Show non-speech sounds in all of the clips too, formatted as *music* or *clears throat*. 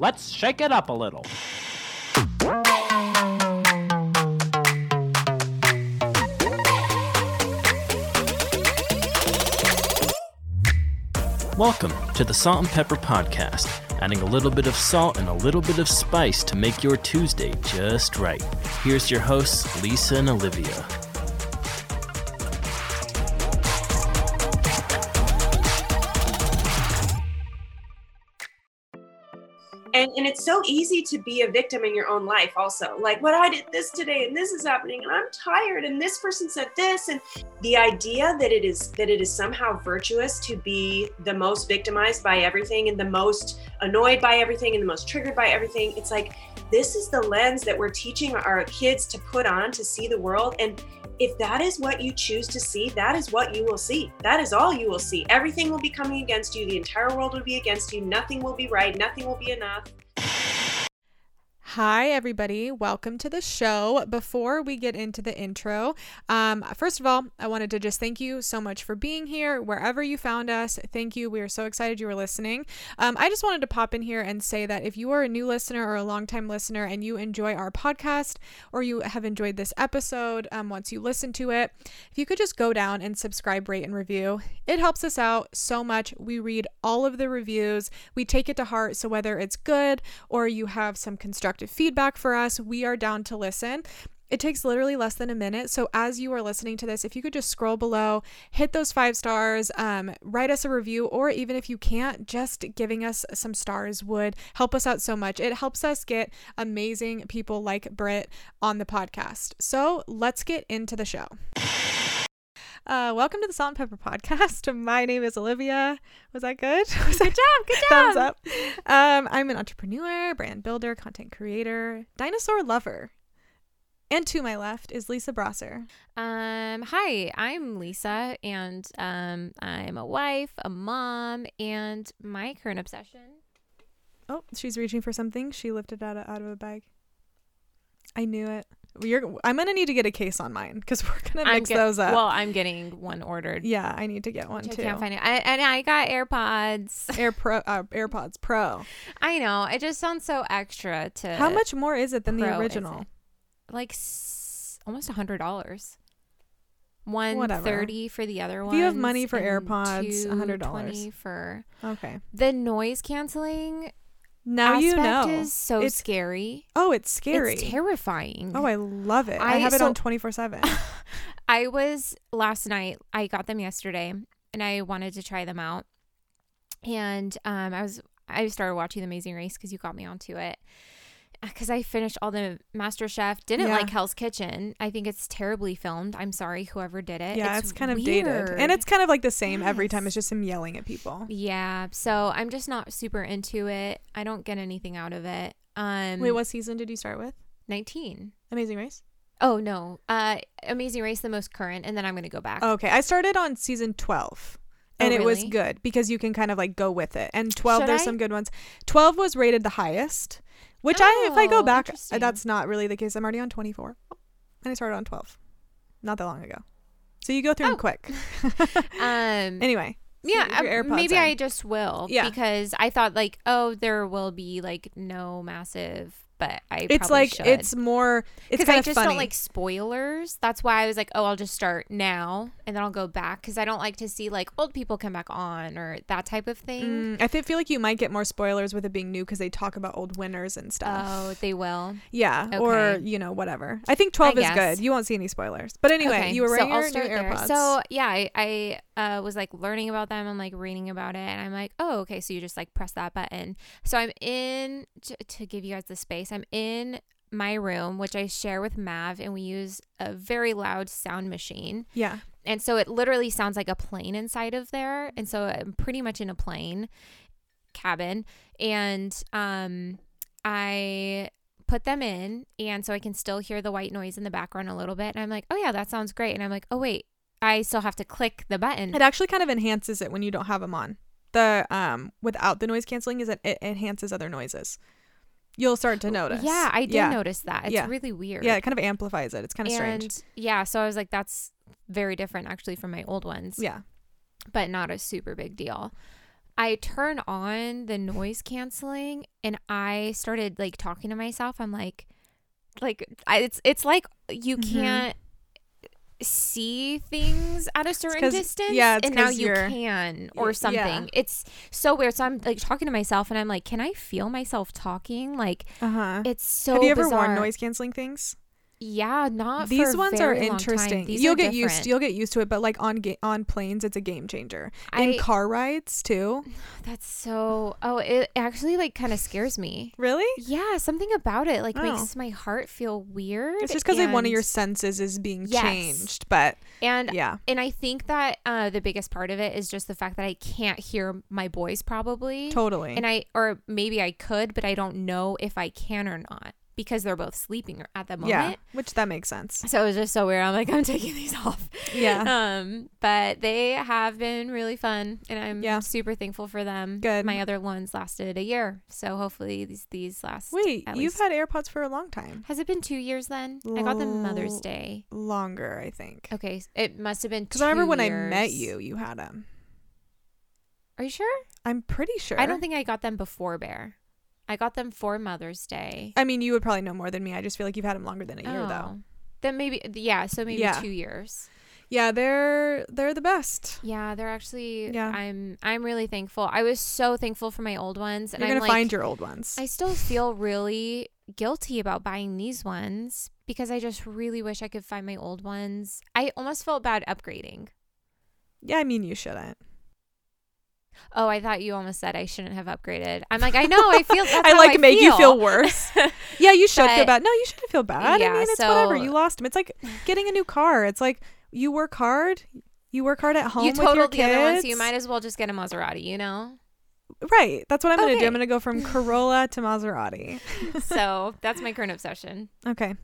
Let's shake it up a little. Welcome to the Salt and Pepper Podcast, adding a little bit of salt and a little bit of spice to make your Tuesday just right. Here's your hosts, Lisa and Olivia. And it's so easy to be a victim in your own life also like what i did this today and this is happening and i'm tired and this person said this and the idea that it is that it is somehow virtuous to be the most victimized by everything and the most annoyed by everything and the most triggered by everything it's like this is the lens that we're teaching our kids to put on to see the world and if that is what you choose to see, that is what you will see. That is all you will see. Everything will be coming against you. The entire world will be against you. Nothing will be right. Nothing will be enough. Hi, everybody. Welcome to the show. Before we get into the intro, um, first of all, I wanted to just thank you so much for being here wherever you found us. Thank you. We are so excited you were listening. Um, I just wanted to pop in here and say that if you are a new listener or a longtime listener and you enjoy our podcast or you have enjoyed this episode um, once you listen to it, if you could just go down and subscribe, rate, and review, it helps us out so much. We read all of the reviews, we take it to heart. So whether it's good or you have some constructive constructive feedback for us. We are down to listen. It takes literally less than a minute. So, as you are listening to this, if you could just scroll below, hit those five stars, um, write us a review, or even if you can't, just giving us some stars would help us out so much. It helps us get amazing people like Britt on the podcast. So, let's get into the show. Uh, welcome to the Salt and Pepper Podcast. *laughs* My name is Olivia. Was that good? Was *laughs* good job. Good *laughs* job. Thumbs up. Um, I'm an entrepreneur, brand builder, content creator, dinosaur lover. And to my left is Lisa Brosser. Um, hi, I'm Lisa, and um, I'm a wife, a mom, and my current obsession. Oh, she's reaching for something. She lifted out of, out of a bag. I knew it. You're, I'm gonna need to get a case on mine because we're gonna mix get, those up. Well, I'm getting one ordered. Yeah, I need to get one too. I can't find it. I, and I got AirPods. Air Pro, uh, AirPods Pro. *laughs* I know. It just sounds so extra to. How much more is it than Pro, the original? Like s- almost a hundred dollars. One thirty for the other one. If you have money for AirPods, hundred dollars for. Okay. The noise canceling now you know. is so it's, scary. Oh, it's scary. It's terrifying. Oh, I love it. I, I have it so, on 24/7. *laughs* I was last night. I got them yesterday and I wanted to try them out. And um I was I started watching The Amazing Race cuz you got me onto it because I finished all the Master Chef. Didn't yeah. like Hell's Kitchen. I think it's terribly filmed. I'm sorry, whoever did it. Yeah, it's, it's kind weird. of dated, and it's kind of like the same yes. every time. It's just him yelling at people. Yeah, so I'm just not super into it. I don't get anything out of it. Um, Wait, what season did you start with? 19. Amazing Race. Oh no, uh, Amazing Race, the most current, and then I'm gonna go back. Okay, I started on season 12 and oh, really? it was good because you can kind of like go with it. And 12 Should there's I? some good ones. 12 was rated the highest. Which oh, I, if I go oh, back, that's not really the case. I'm already on 24, and I started on 12, not that long ago. So you go through oh. them quick. *laughs* *laughs* um. Anyway. Yeah, maybe in. I just will. Yeah. Because I thought like, oh, there will be like no massive but I it's like should. it's more it's because I just funny. don't like spoilers. That's why I was like, oh, I'll just start now and then I'll go back because I don't like to see like old people come back on or that type of thing. Mm, I feel like you might get more spoilers with it being new because they talk about old winners and stuff. Oh, they will. Yeah, okay. or you know whatever. I think twelve I is guess. good. You won't see any spoilers. But anyway, okay. you were wearing so your. So yeah, I, I uh, was like learning about them and like reading about it, and I'm like, oh, okay. So you just like press that button. So I'm in to, to give you guys the space. I'm in my room, which I share with Mav, and we use a very loud sound machine. Yeah. And so it literally sounds like a plane inside of there. And so I'm pretty much in a plane cabin. And um I put them in and so I can still hear the white noise in the background a little bit. And I'm like, oh yeah, that sounds great. And I'm like, oh wait, I still have to click the button. It actually kind of enhances it when you don't have them on. The um without the noise canceling is that it enhances other noises you'll start to notice. Yeah, I did yeah. notice that. It's yeah. really weird. Yeah, it kind of amplifies it. It's kind of strange. Yeah, so I was like, that's very different actually from my old ones. Yeah. But not a super big deal. I turn on the noise canceling and I started like talking to myself. I'm like, like I, it's it's like you Mhm. can't see things at a certain distance yeah, and now you can or yeah. something it's so weird so i'm like talking to myself and i'm like can i feel myself talking like Uh huh. it's so Have you ever bizarre. worn noise canceling things? Yeah not These ones are interesting. You'll are get used. You'll get used to it, but like on ga- on planes, it's a game changer. In I- car rides too. *sighs* that's so oh it actually like kind of scares me Really? yeah something about it like Oh. makes my heart feel weird It's just because like one of your senses is being Yes. changed. But and yeah, and I think that uh, the biggest part of it is just the fact that I can't hear my voice probably. totally. And I, or maybe I could, but I don't know if I can or not because they're both sleeping at the moment. yeah, which that makes sense. So it was just so weird. I'm like, *laughs* I'm taking these off. Yeah. Um, but they have been really fun, and I'm Yeah. super thankful for them. Good. My other ones lasted a year, so hopefully these these last. Wait, you've had AirPods for a long time. Has it been two years then? I got them Mother's Day. Longer, I think. Okay, it must have been. Because I remember when I met you, you had them. Are you sure? I'm pretty sure. I don't think I got them before Bear. I got them for Mother's Day. I mean, you would probably know more than me. I just feel like you've had them longer than a year, though. Oh. Then maybe yeah, so maybe Yeah. two years. Yeah, they're they're the best. Yeah, they're actually. Yeah. I'm I'm really thankful. I was so thankful for my old ones, and You're I'm gonna like, find your old ones. I still feel really guilty about buying these ones because I just really wish I could find my old ones. I almost felt bad upgrading. yeah, I mean, you shouldn't. Oh, I thought you almost said I shouldn't have upgraded. I'm like, I know, I feel. *laughs* I like I make you feel worse. *laughs* yeah, you should feel bad. No, you shouldn't feel bad. I Yeah, mean, it's whatever. so- You lost them. It's like getting a new car. It's like you work hard. You work hard at home you with your totaled the other one, so you might as well just get a Maserati. You know. Right. That's what I'm gonna do. I'm gonna go from Corolla to Maserati. *laughs* so that's my current obsession. Okay.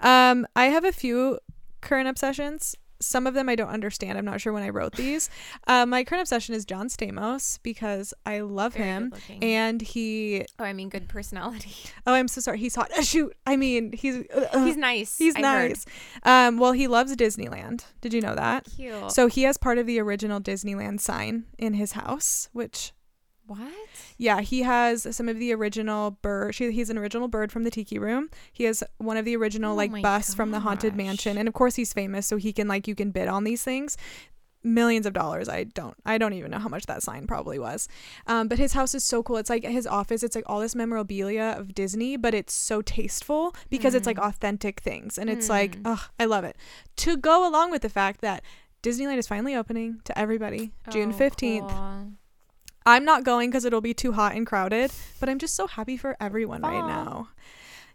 Um, I have a few current obsessions. Some of them I don't understand. I'm not sure when I wrote these. Uh, my current obsession is John Stamos because I love Very him. And he, oh, I mean, good personality. *laughs* oh, I'm so sorry. He's hot. *laughs* shoot. I mean, he's uh, uh, He's nice. he's I nice. Um, well, he loves Disneyland. Did you know that? Cute. So he has part of the original Disneyland sign in his house, which what? yeah, he has some of the original bird. She, he's an original bird from the Tiki Room. He has one of the original Oh like my busts from the Haunted. Mansion, and of course he's famous, so he can like you can bid on these things. Millions of dollars. I don't. I don't even know how much that sign probably was. Um, but his house is so cool. It's like his office. It's like all this memorabilia of Disney, but it's so tasteful because it's like Mm. authentic things, and it's like, Mm. oh, I love it. To go along with the fact that Disneyland is finally opening to everybody June Oh, fifteenth. cool. I'm not going because it'll be too hot and crowded, but I'm just so happy for everyone right now.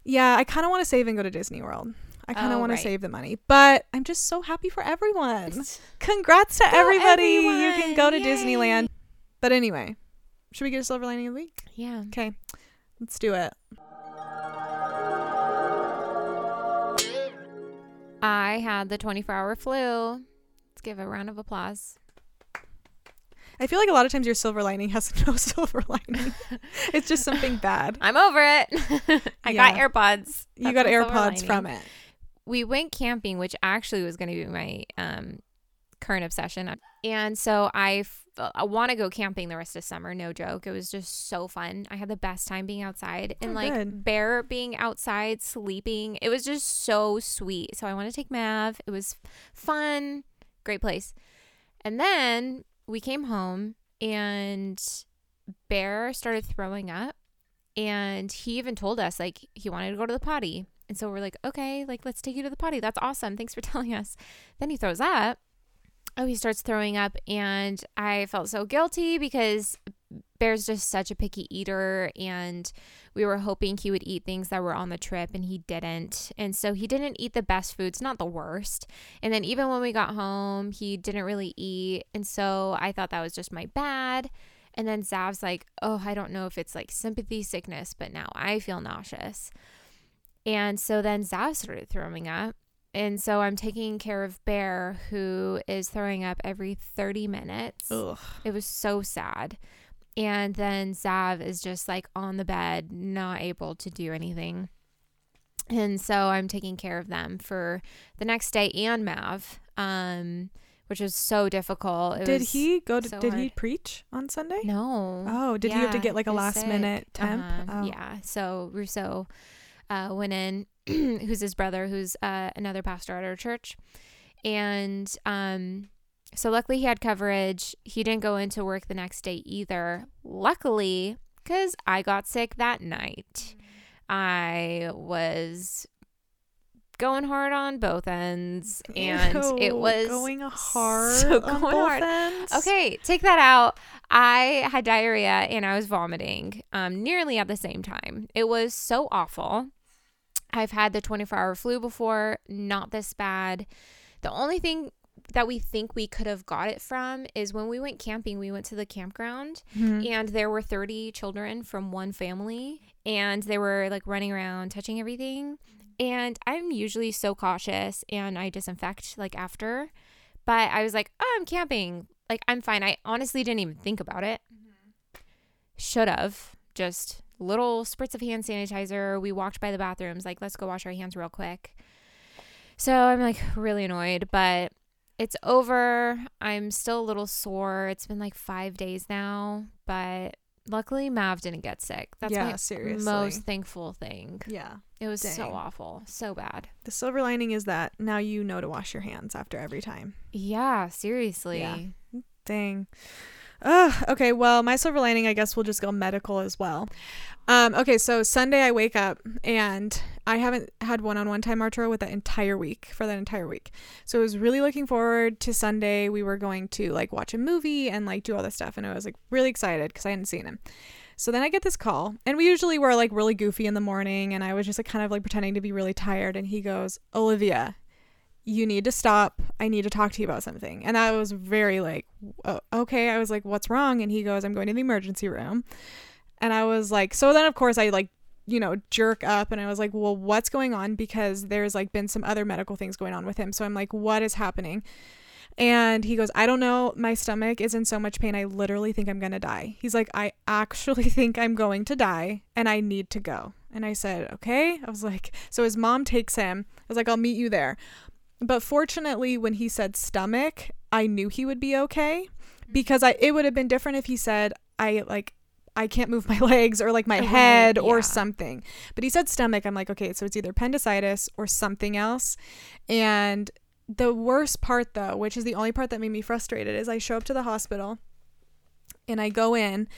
Yeah, I kind of want to save and go to Disney World. I kind of Oh, want right. to save the money, but I'm just so happy for everyone. Congrats to Go everybody. You can go to everyone. Disneyland. But anyway, should we get a silver lining of the week? Yeah. Okay, let's do it. I had the 24 hour flu. Let's give a round of applause. I feel like a lot of times your silver lining has *laughs* no silver lining. *laughs* it's just something bad. I'm over it. *laughs* I got Yeah. AirPods. You got AirPods from it. We went camping, which actually was going to be my um, current obsession. And so I, f- I want to go camping the rest of summer. No joke. It was just so fun. I had the best time being outside and Oh, like good. Bear being outside sleeping. It was just so sweet. So I want to take Mav. It was fun. Great place. And then we came home and Bear started throwing up. And he even told us like he wanted to go to the potty. And so we're like, okay, like let's take you to the potty. That's awesome. Thanks for *laughs* telling us. Then he throws up. Oh, he starts throwing up. And I felt so guilty because Bear's just such a picky eater. And we were hoping he would eat things that were on the trip and he didn't. And so he didn't eat the best foods, not the worst. And then even when we got home, he didn't really eat. And so I thought that was just my bad. And then Zav's like, oh, I don't know if it's like sympathy sickness, but now I feel nauseous. And so then Zav started throwing up. And so I'm taking care of Bear, who is throwing up every 30 minutes. Ugh. It was so sad. And then Zav is just like on the bed, not able to do anything. And so I'm taking care of them for the next day and Mav. Um, which was so difficult. It did he go to? so did he preach on Sunday? No. Oh, did he have to get like a last sick. minute temp? Uh-huh, Oh. Yeah. So Russo uh, went in, *clears throat* who's his brother, who's uh, another pastor at our church, and um, so luckily he had coverage. He didn't go into work the next day either. Luckily, because I got sick that night. I was going hard on both ends, and it was going hard so *laughs* on going both hard. ends. Okay, take that out. I had diarrhea and I was vomiting um, nearly at the same time. It was so awful. I've had the 24 hour flu before, not this bad. The only thing that we think we could have got it from is when we went camping, we went to the campground Mhm. and there were 30 children from one family and they were like running around touching everything. And i'm usually so cautious and i disinfect like after but i was like oh i'm camping. Like i'm fine. I honestly didn't even think about it. Should have. Just little spritz of hand sanitizer. We walked by the bathrooms like let's go wash our hands real quick. So i'm like really annoyed but it's over. I'm still a little sore. It's been like five days now, but luckily Mav didn't get sick. That's Yeah, my seriously. most thankful thing. Yeah. It was so awful, so bad. The silver lining is that now you know to wash your hands after every time. Yeah, seriously. Yeah. Dang. Ugh, okay, well, my silver lining, I guess we'll just go medical as well. Um, okay, so Sunday I wake up and I haven't had one on one time Arturo with that entire week for that entire week. So I was really looking forward to Sunday. We were going to like watch a movie and like do all this stuff. And I was like really excited because I hadn't seen him. So then I get this call, and we usually were like really goofy in the morning, and I was just like kind of like pretending to be really tired. And he goes, Olivia, you need to stop. I need to talk to you about something. And I was very like, "Oh, okay. I was like, what's wrong? And he goes, I'm going to the emergency room. And I was like, so then of course I like, you know, jerk up and I was like, well, what's going on? Because there's like been some other medical things going on with him. So I'm like, what is happening? And he goes, I don't know. My stomach is in so much pain. I literally think I'm going to die. He's like, I actually *laughs* think I'm going to die and I need to go. And I said, okay. I was like, so his mom takes him. I was like, I'll meet you there. But fortunately, when he said stomach, I knew he would be okay mm-hmm. because I it would have been different if he said I like I can't move my *laughs* legs or like my head or something. But he said stomach. I'm like, okay, so it's either appendicitis or something else. And the worst part though, which is the only part that made me frustrated, is I show up to the hospital and I go in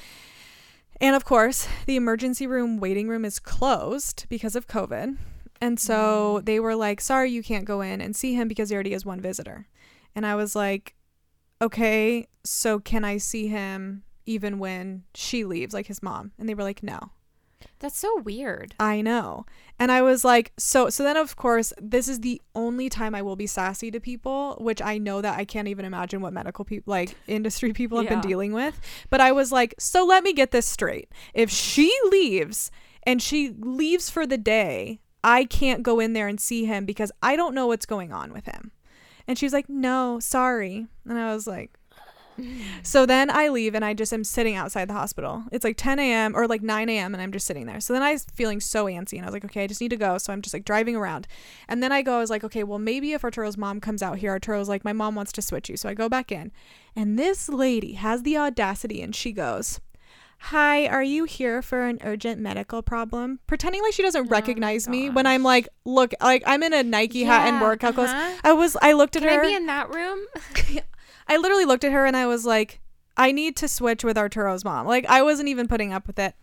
and of course, the emergency room waiting room is closed because of COVID. And so mm. they were like, sorry, you can't go in and see him because he already has one visitor. And I was like, okay, so can I see him even when she leaves, like his mom? And they were like, no. That's so weird. I know. And I was like, so so then of course, this is the only time I will be sassy to people, which I know that I can't even imagine what medical people like *laughs* industry people have Yeah. been dealing with. But I was like, so let me get this straight. If she leaves and she leaves for the day, I can't go in there and see him because I don't know what's going on with him. And she was like, "No, sorry." And I was like, *laughs* so then I leave and I just am sitting outside the hospital. It's like 10 a.m. or like 9 a.m. and I'm just sitting there. So then I was feeling so antsy and I was like, okay, I just need to go. So I'm just like driving around. And then I go, I was like, okay, well, maybe if Arturo's mom comes out here, Arturo's like, my mom wants to switch you. So I go back in. And this lady has the audacity and she goes, Hi, are you here for an urgent medical problem? Pretending like she doesn't Oh recognize me when I'm like, look, like I'm in a Nike hat and Yeah, workout clothes. uh-huh. I was, I looked at Can her. I be in that room? *laughs* I literally looked at her and I was like, I need to switch with Arturo's mom. Like, I wasn't even putting up with it.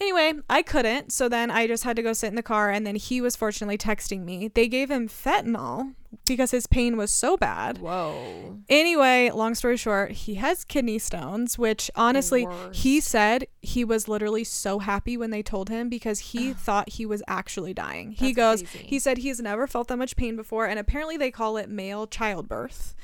Anyway, I couldn't. So then I just had to go sit in the car. And then he was fortunately texting me. They gave him fentanyl because his pain was so bad. Whoa. Anyway, long story short, he has kidney stones, which honestly, he said he was literally so happy when they told him because he *sighs* thought he was actually dying. He goes, crazy. he said he's never felt that much pain before. And apparently they call it male childbirth.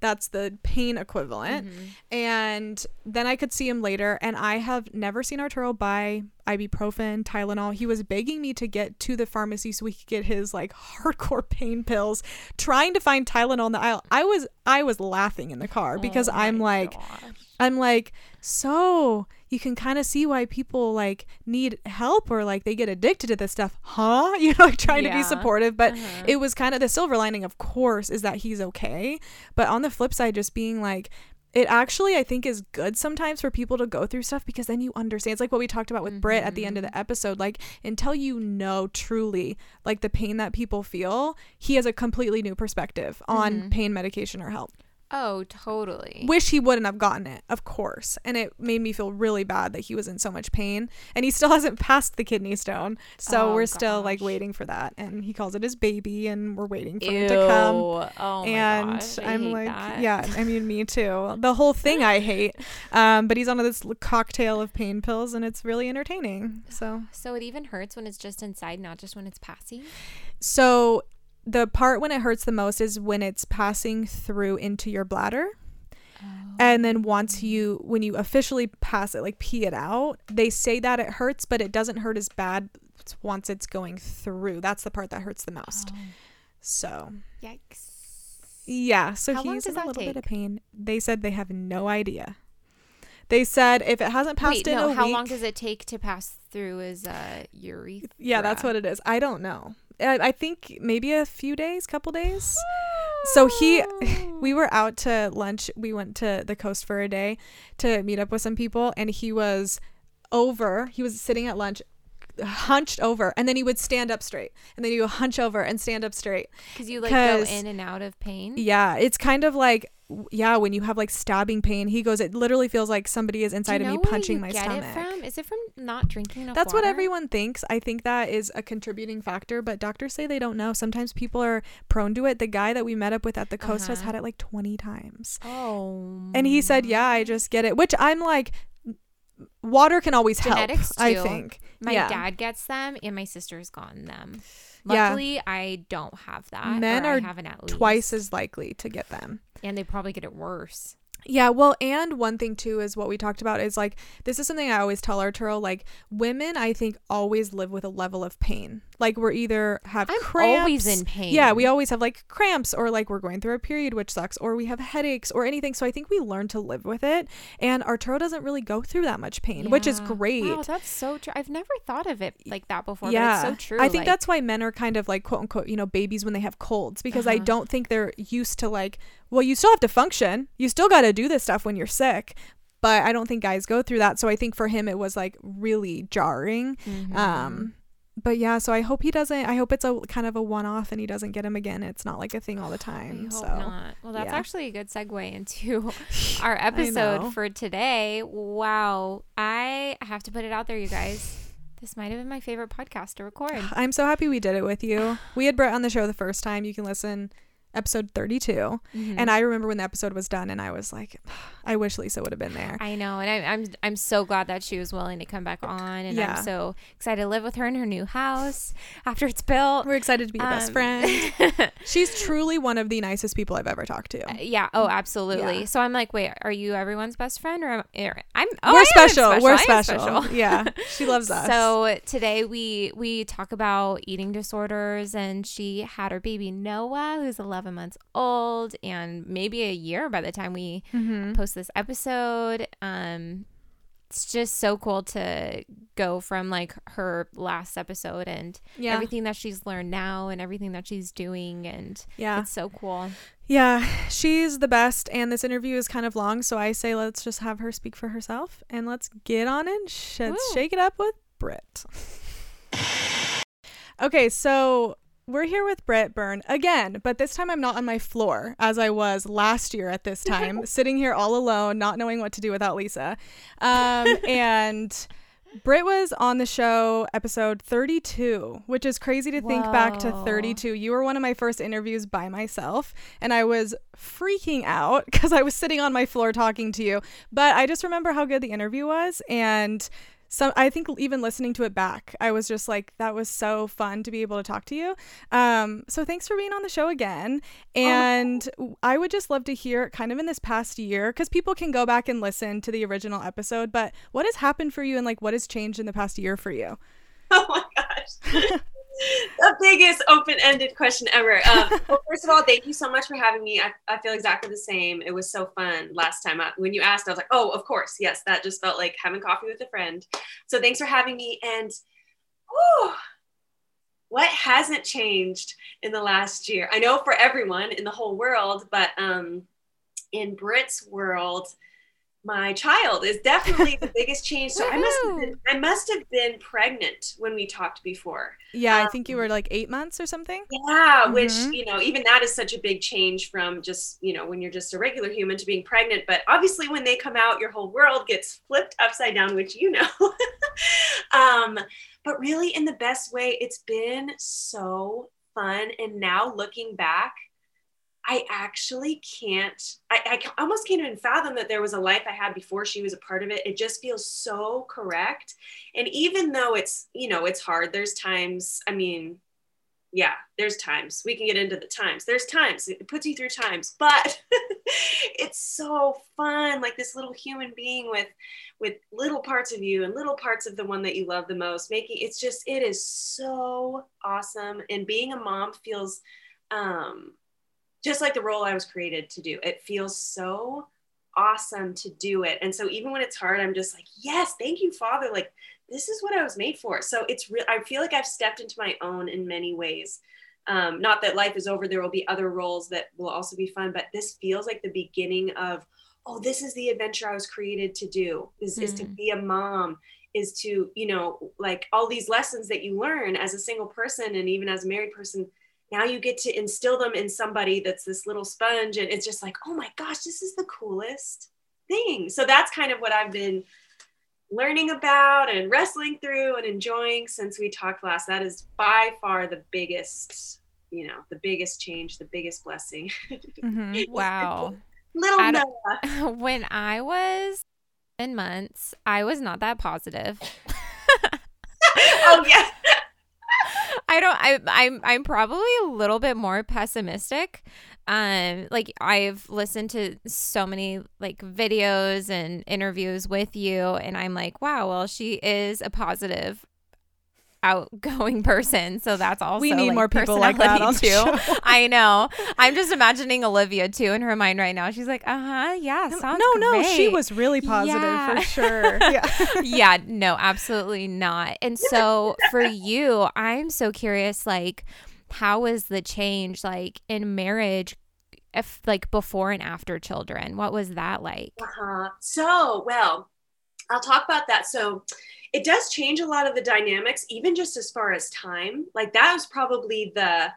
That's the pain equivalent. Mm-hmm. And then I could see him later. And I have never seen Arturo buy ibuprofen, Tylenol. He was begging me to get to the pharmacy so we could get his like hardcore *laughs* pain pills, trying to find Tylenol in the aisle. I was I was laughing in the car because Oh I'm like gosh. I'm like, so you can kind of see why people like need help or like they get addicted to this stuff, huh? *laughs* You know, like trying to be supportive. But Uh-huh. it was kind of the silver lining, of course, is that he's okay. But on the flip side, just being like, it actually I think is good sometimes for people to go through stuff because then you understand. It's like what we talked about with Britt at the end of Mm-hmm. the episode. Like until you know truly like the pain that people feel, he has a completely new perspective on Mhm. pain medication or help Oh, totally. wish he wouldn't have gotten it of course. And it made me feel really bad that he was in so much pain. And he still *laughs* hasn't passed the kidney stone. So Oh, we're still like waiting for that. And he calls it his baby and we're waiting for Ew. him to come. Oh my and gosh, i'm like that. yeah i mean me too. The whole thing i hate. *laughs* Um but he's on this cocktail of pain pills and it's really entertaining. So So it even hurts when it's just inside, not just when it's passing. so the part when it hurts the most is when it's passing through into your bladder. And then once you when you officially pass it like pee it out they say that it hurts but it doesn't hurt as bad once it's going through. That's the part that hurts the most. So Yikes. yeah so How he's in a little bit of pain. They said they have no idea. They said if it hasn't passed Wait, in no. a How week long does it take to pass through his uh, urethra? yeah that's what it is. I don't know I, think maybe a few days couple days. So he *laughs* we were out to lunch. We went to the coast for a day to meet up with some people and he was over he was sitting at lunch hunched over and then he would stand up straight and then he would hunch over and stand up straight Because you like go in and out of pain. yeah it's kind of like yeah when you have like stabbing pain he goes it literally feels like somebody is inside of me punching my stomach It from? Is it from not drinking enough that's what everyone thinks. I think that is a contributing factor, but doctors say they don't know. Sometimes people are prone to it. The guy that we met up with at the coast has Uh-huh. had it like 20 times. Oh. And he said, "Yeah, I just get it." Which I'm like water can always Genetics, help, I think. My yeah. dad gets them, and my sister's gotten them. Yeah. Luckily, I don't have that. Men I are haven't at least. Twice as likely to get them. and they probably get it worse. Yeah, well, and one thing too is what we talked about is like this is something I always tell Arturo. Like women, I think always live with a level of pain. Like we're either have I'm cramps. always in pain. Yeah, we always have like cramps, or like we're going through a period, which sucks, or we have headaches, or anything. So I think we learn to live with it. And Arturo doesn't really go through that much pain, which is great. Wow, that's so true. I've never thought of it like that before. yeah, but it's so true. I think like- that's why men are kind of like quote unquote, you know, babies when they have colds because I Uh-huh. don't think they're used to like, well, you still have to function. You still got to do this stuff when you're sick. But I don't think guys go through that. So I think for him it was like really jarring. Mhm. Um but yeah, so I hope he doesn't I hope it's a kind of a one off and he doesn't get him again. It's not like a thing all the time. hope so not. Well, that's yeah. actually a good segue into *laughs* our episode for today. Wow. I have to put it out there, you guys. This might have been my favorite podcast to record. I'm so happy we did it with you. We had Britt on the show the first time. You can listen episode 32. Mhm. And I remember when the episode was done and I was like, *sighs* I wish Lisa would have been there. I know, and I, I'm I'm so glad that she was willing to come back on, and Yeah. I'm so excited to live with her in her new house after it's built. We're excited to be your best Um, friend. *laughs* She's truly one of the nicest people I've ever talked to. yeah. Oh, absolutely. Yeah. So I'm like, wait, are you everyone's best friend, or am, or- I'm? Oh, We're am special. We're am special. *laughs* Yeah. She loves *laughs* us. So today we we talk about eating disorders, and she had her baby Noa, who's 11 months old, and maybe a year by the time we Mhm. post this episode. Um, it's just so cool to go from like her last episode and yeah. everything that she's learned now and everything that she's doing, and yeah. it's so cool. Yeah. She's the best. And this interview is kind of long. So I say let's just have her speak for herself and let's get on it. Sh- Let's shake it up with Britt. *laughs* okay. So we're here with Britt Byrne again, but this time I'm not on my floor as I was last year at this time, *laughs* sitting here all alone, not knowing what to do without Lisa. Um, *laughs* and Britt was on the show episode 32, which is crazy to think back to 32. You were one of my first interviews by myself, and I was freaking out *laughs* because I was sitting on my floor talking to you. But I just remember how good the interview was, and so I think even listening to it back, I was just like, that was so fun to be able to talk to you. Um, so thanks for being on the show again. Oh, and oh. I would just love to hear kind of in this past year, because people can go back and listen to the original episode, but what has happened for you and like what has changed in the past year for you? *laughs* Oh my gosh. *laughs* *laughs* the biggest open-ended question ever. Um, well, first of all, thank you so much for having me. I, I feel exactly the same. It was so fun last time. I, when you asked, I was like, oh, of course, yes. That just felt like having coffee with a friend. So thanks for having me. And whew, what hasn't changed in the last year? I know for everyone in the whole world, but um, in Britt's world, my child is definitely the biggest change. So I must have been, I must have been pregnant when we talked before. Yeah, um, I think you were like eight months or something. Yeah, mm-hmm. which you know, even that is such a big change from just you know when you're just a regular human to being pregnant. But obviously, when they come out, your whole world gets flipped upside down, which you know. *laughs* um, but really, in the best way, it's been so fun. And now looking back I actually can't, I, I almost can't even fathom that there was a life I had before she was a part of it. It just feels so correct. And even though it's, you know, it's hard, there's times, I mean, yeah, there's times we can get into the times. There's times it puts you through times, but *laughs* it's so fun. Like this little human being with, with little parts of you and little parts of the one that you love the most, making it's just, it is so awesome. And being a mom feels, um, just like the role I was created to do. It feels so awesome to do it. And so even when it's hard, I'm just like, yes, thank you, Father. Like, this is what I was made for. So it's real. I feel like I've stepped into my own in many ways. Um, not that life is over, there will be other roles that will also be fun, but this feels like the beginning of, oh, this is the adventure I was created to do, is, mm. is to mm. be a mom, is to, you know, like all these lessons that you learn as a single person and even as a married person now you get to instill them in somebody that's this little sponge and it's just like oh my gosh this is the coolest thing. So that's kind of what i've been learning about and wrestling through and enjoying since we talked last. That is by far the biggest you know the biggest change the biggest blessing. *laughs* Mm-hmm. wow. Little Noa. *laughs* when i was in months i was not that positive. *laughs* Oh yeah I don't I I'm I'm probably a little bit more pessimistic. Um like I've listened to so many like videos and interviews with you and I'm like, wow, well she is a positive outgoing *laughs* person. So that's also we need like, more people like that on too. I know. I'm just imagining Olivia too in her mind right now. She's like, uh huh, yeah, sounds no, no. Great. She was really positive yeah. for sure. *laughs* Yeah, yeah, no, absolutely not. And so for you, I'm so curious. Like, how was the change like in marriage? If like before and after children, what was that like? Uh-huh. So, well, I'll talk about that. So, it does change a lot of the dynamics, even just as far as time. Like that was probably the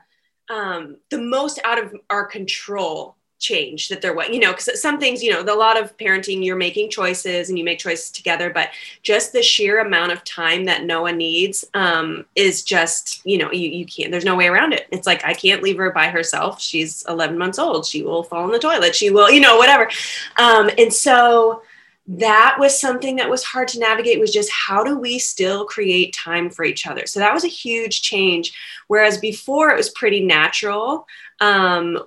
um, the most out of our control change that there was, you know, because some things, you know, a lot of parenting, you're making choices and you make choices together, but just the sheer amount of time that Noa needs um, is just, you know, you, you can't, there's no way around it. It's like, I can't leave her by herself. She's 11 months old. She will fall in the toilet. She will, you know, whatever. Um, and so, that was something that was hard to navigate was just how do we still create time for each other? So that was a huge change. Whereas before it was pretty natural um,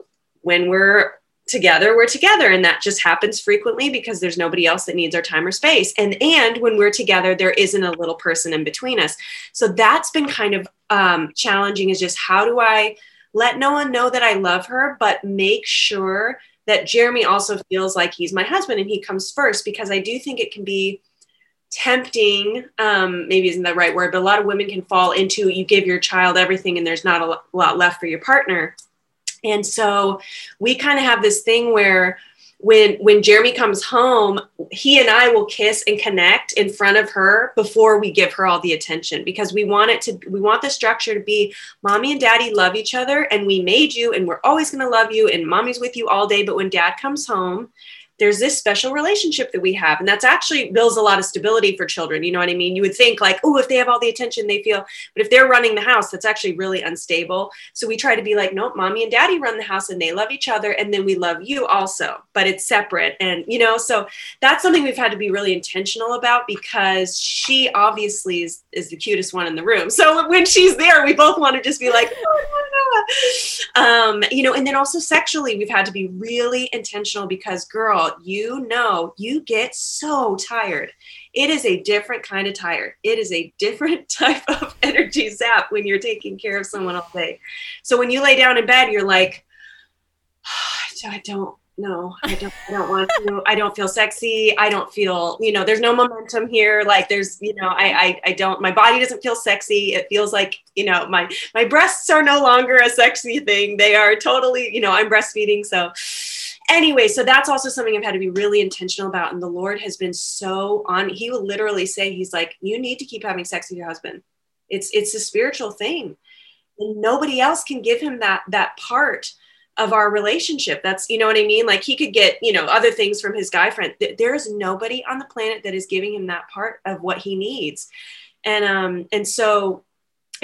when we're together we're together and that just happens frequently because there's nobody else that needs our time or space. And and when we're together there isn't a little person in between us. So that's been kind of um, challenging is just how do i let no one know that i love her but make sure that Jeremy also feels like he's my husband and he comes first because I do think it can be tempting um, maybe isn't the right word but a lot of women can fall into you give your child everything and there's not a lot left for your partner. And so we kind of have this thing where when when Jeremy comes home, he and I will kiss and connect in front of her before we give her all the attention because we want it to we want the structure to be mommy and daddy love each other and we made you and we're always going to love you and mommy's with you all day but when dad comes home there's this special relationship that we have and that's actually builds a lot of stability for children you know what i mean? You would think like oh if they have all the attention they feel but if they're running the house that's actually really unstable. So we try to be like nope mommy and daddy run the house and they love each other and then we love you also but it's separate and you know so that's something we've had to be really intentional about because she obviously is, is the cutest one in the room. So when she's there we both want to just be like oh, um, you know and then also sexually we've had to be really intentional because you know you get so tired. It is a different kind of tired. It is a different *laughs* type of energy zap when you're taking care of someone all day. So when you lay down in bed, you're like, *sighs* I don't know. i don't i don't want to i don't feel sexy i don't feel you know there's no momentum here like there's you know I, I i don't my body doesn't feel sexy it feels like you know my my breasts are no longer a sexy thing they are totally you know i'm breastfeeding so anyway, so that's also something I've had to be really intentional about. And the Lord has been so on. He will literally say, He's like, you need to keep having sex with your husband. It's it's a spiritual thing. And nobody else can give him that that part of our relationship. That's you know what I mean? Like he could get, you know, other things from his guy friend. There is nobody on the planet that is giving him that part of what he needs. And um, and so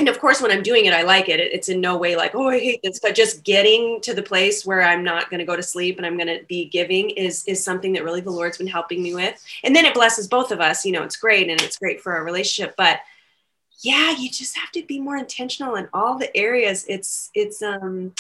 and of course when i'm doing it i like it. It's in no way like oh i hate this but just getting to the place where i'm not going to go to sleep and i'm going to be giving is is something that really the lord's been helping me with. And then it blesses both of us you know it's great and it's great for our relationship but yeah you just have to be more intentional in all the areas. It's it's um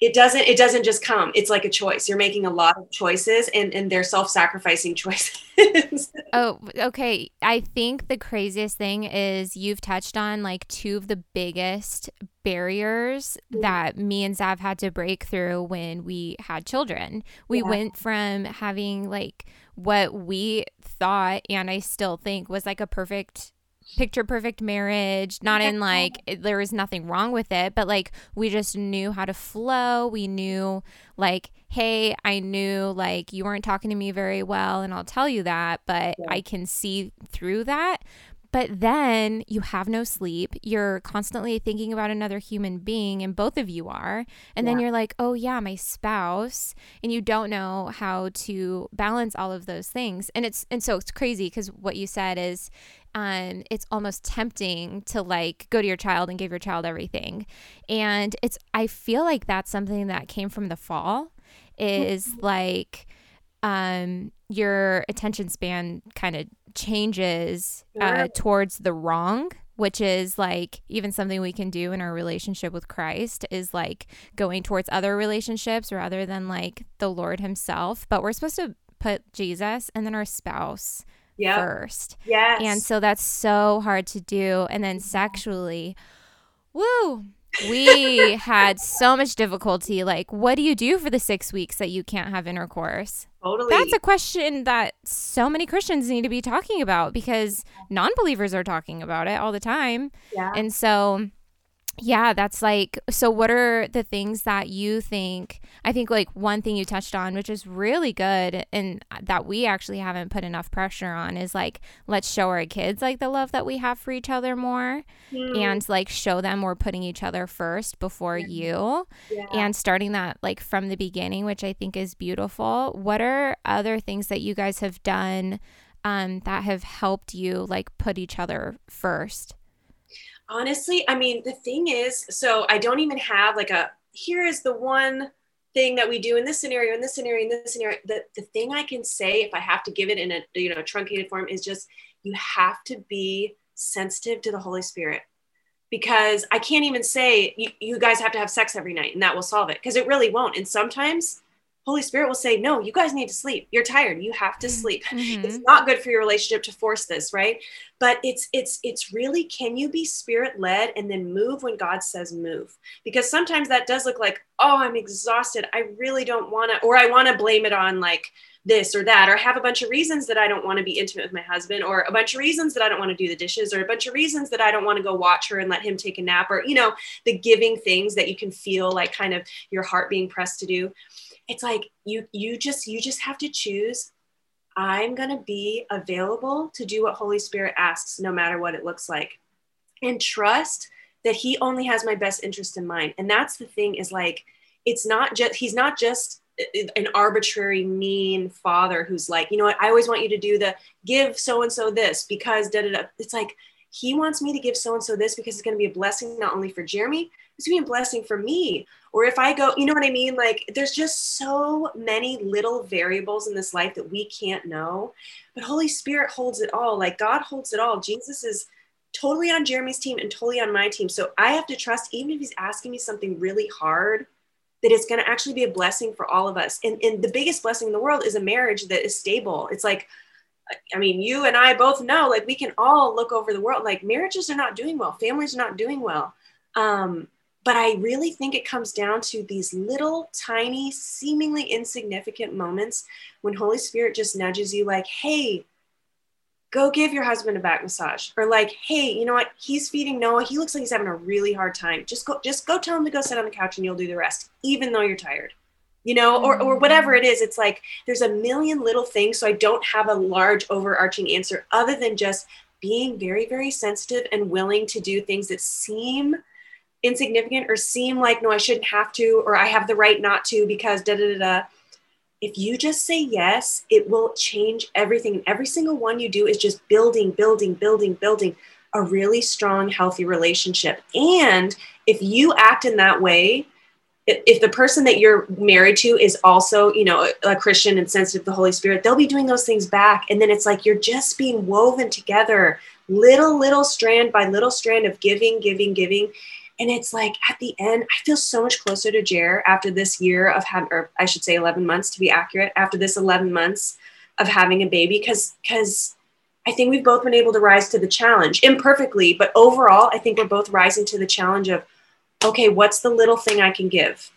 it doesn't it doesn't just come. It's like a choice. You're making a lot of choices and and they're self-sacrificing *laughs* choices. Oh okay. I think the craziest thing is you've touched on like two of the biggest barriers mm-hmm. that me and zav had to break through when we had children. We yeah. went from having like what we thought and i still think was like a perfect picture perfect marriage not in like it, there was nothing wrong with it but like we just knew how to flow. We knew like hey i knew like you weren't talking to me very well and i'll tell you that but yeah. i can see through that but then you have no sleep. You're constantly thinking about another human being, and both of you are. And yeah. then you're like, oh, yeah, my spouse. And you don't know how to balance all of those things. And it's, and so it's crazy because what you said is, um, it's almost tempting to like go to your child and give your child everything. And it's, I feel like that's something that came from the fall is mm-hmm. like, um, your attention span kind of changes uh, towards the wrong which is like even something we can do in our relationship with Christ is like going towards other relationships rather than like the Lord himself but we're supposed to put Jesus and then our spouse yep. first yes and so that's so hard to do and then sexually woo we *laughs* had so much difficulty. Like, what do you do for the six weeks that you can't have intercourse? Totally. That's a question that so many Christians need to be talking about because non believers are talking about it all the time. Yeah. And so yeah, that's like so what are the things that you think I think like one thing you touched on which is really good and that we actually haven't put enough pressure on is like let's show our kids like the love that we have for each other more mm. and like show them we're putting each other first before yeah. you yeah. and starting that like from the beginning which I think is beautiful. What are other things that you guys have done um that have helped you like put each other first? Honestly, I mean, the thing is, so I don't even have like a here is the one thing that we do in this scenario, in this scenario, in this scenario. The, the thing I can say, if I have to give it in a you know truncated form, is just you have to be sensitive to the Holy Spirit. Because I can't even say you, you guys have to have sex every night and that will solve it because it really won't. And sometimes Holy Spirit will say, No, you guys need to sleep. You're tired. You have to mm-hmm. sleep. *laughs* Mm-hmm. It's not good for your relationship to force this, right? But it's it's it's really can you be spirit led and then move when God says move? Because sometimes that does look like, oh, I'm exhausted. I really don't want to, or I want to blame it on like this or that, or have a bunch of reasons that I don't want to be intimate with my husband, or a bunch of reasons that I don't want to do the dishes, or a bunch of reasons that I don't want to go watch her and let him take a nap, or you know, the giving things that you can feel like kind of your heart being pressed to do it's like you you just you just have to choose. I'm going to be available to do what holy spirit asks no matter what it looks like. And trust that he only has my best interest in mind. And that's the thing is like it's not just he's not just an arbitrary mean father who's like you know what? I always want you to do the give so and so this because da da da it's like he wants me to give so and so this because it's going to be a blessing not only for jeremy going to be a blessing for me. Or if i go you know what i mean? Like there's just so many little variables in this life that we can't know. But holy spirit holds it all. Like god holds it all. Jesus is totally on jeremy's team and totally on my team. So i have to trust even if he's asking me something really hard that it's going to actually be a blessing for all of us. And, and the biggest blessing in the world is a marriage that is stable. It's like, I mean, you and I both know, like, we can all look over the world, like, marriages are not doing well, families are not doing well. Um, but I really think it comes down to these little, tiny, seemingly insignificant moments when Holy Spirit just nudges you, like, hey, go give your husband a back massage. Or like hey you know what? He's feeding noa. He looks like he's having a really hard time. Just go just go tell him to go sit on the couch and you'll do the rest even though you're tired. You know or, or whatever mm-hmm. it is it's like there's a million little things so i don't have a large overarching answer other than just being very very sensitive and willing to do things that seem insignificant or seem like no i shouldn't have to or i have the right not to because da da da da if you just say yes, it will change everything. Every single one you do is just building, building, building, building a really strong, healthy relationship. And if you act in that way, if the person that you're married to is also, you know, a Christian and sensitive to the Holy Spirit, they'll be doing those things back. And then it's like you're just being woven together, little, little strand by little strand of giving, giving, giving. And it's like at the end, I feel so much closer to Jer after this year of having, or I should say 11 months to be accurate, after this 11 months of having a baby, because, because I think we've both been able to rise to the challenge imperfectly, but overall, I think we're both rising to the challenge of, okay, what's the little thing I can give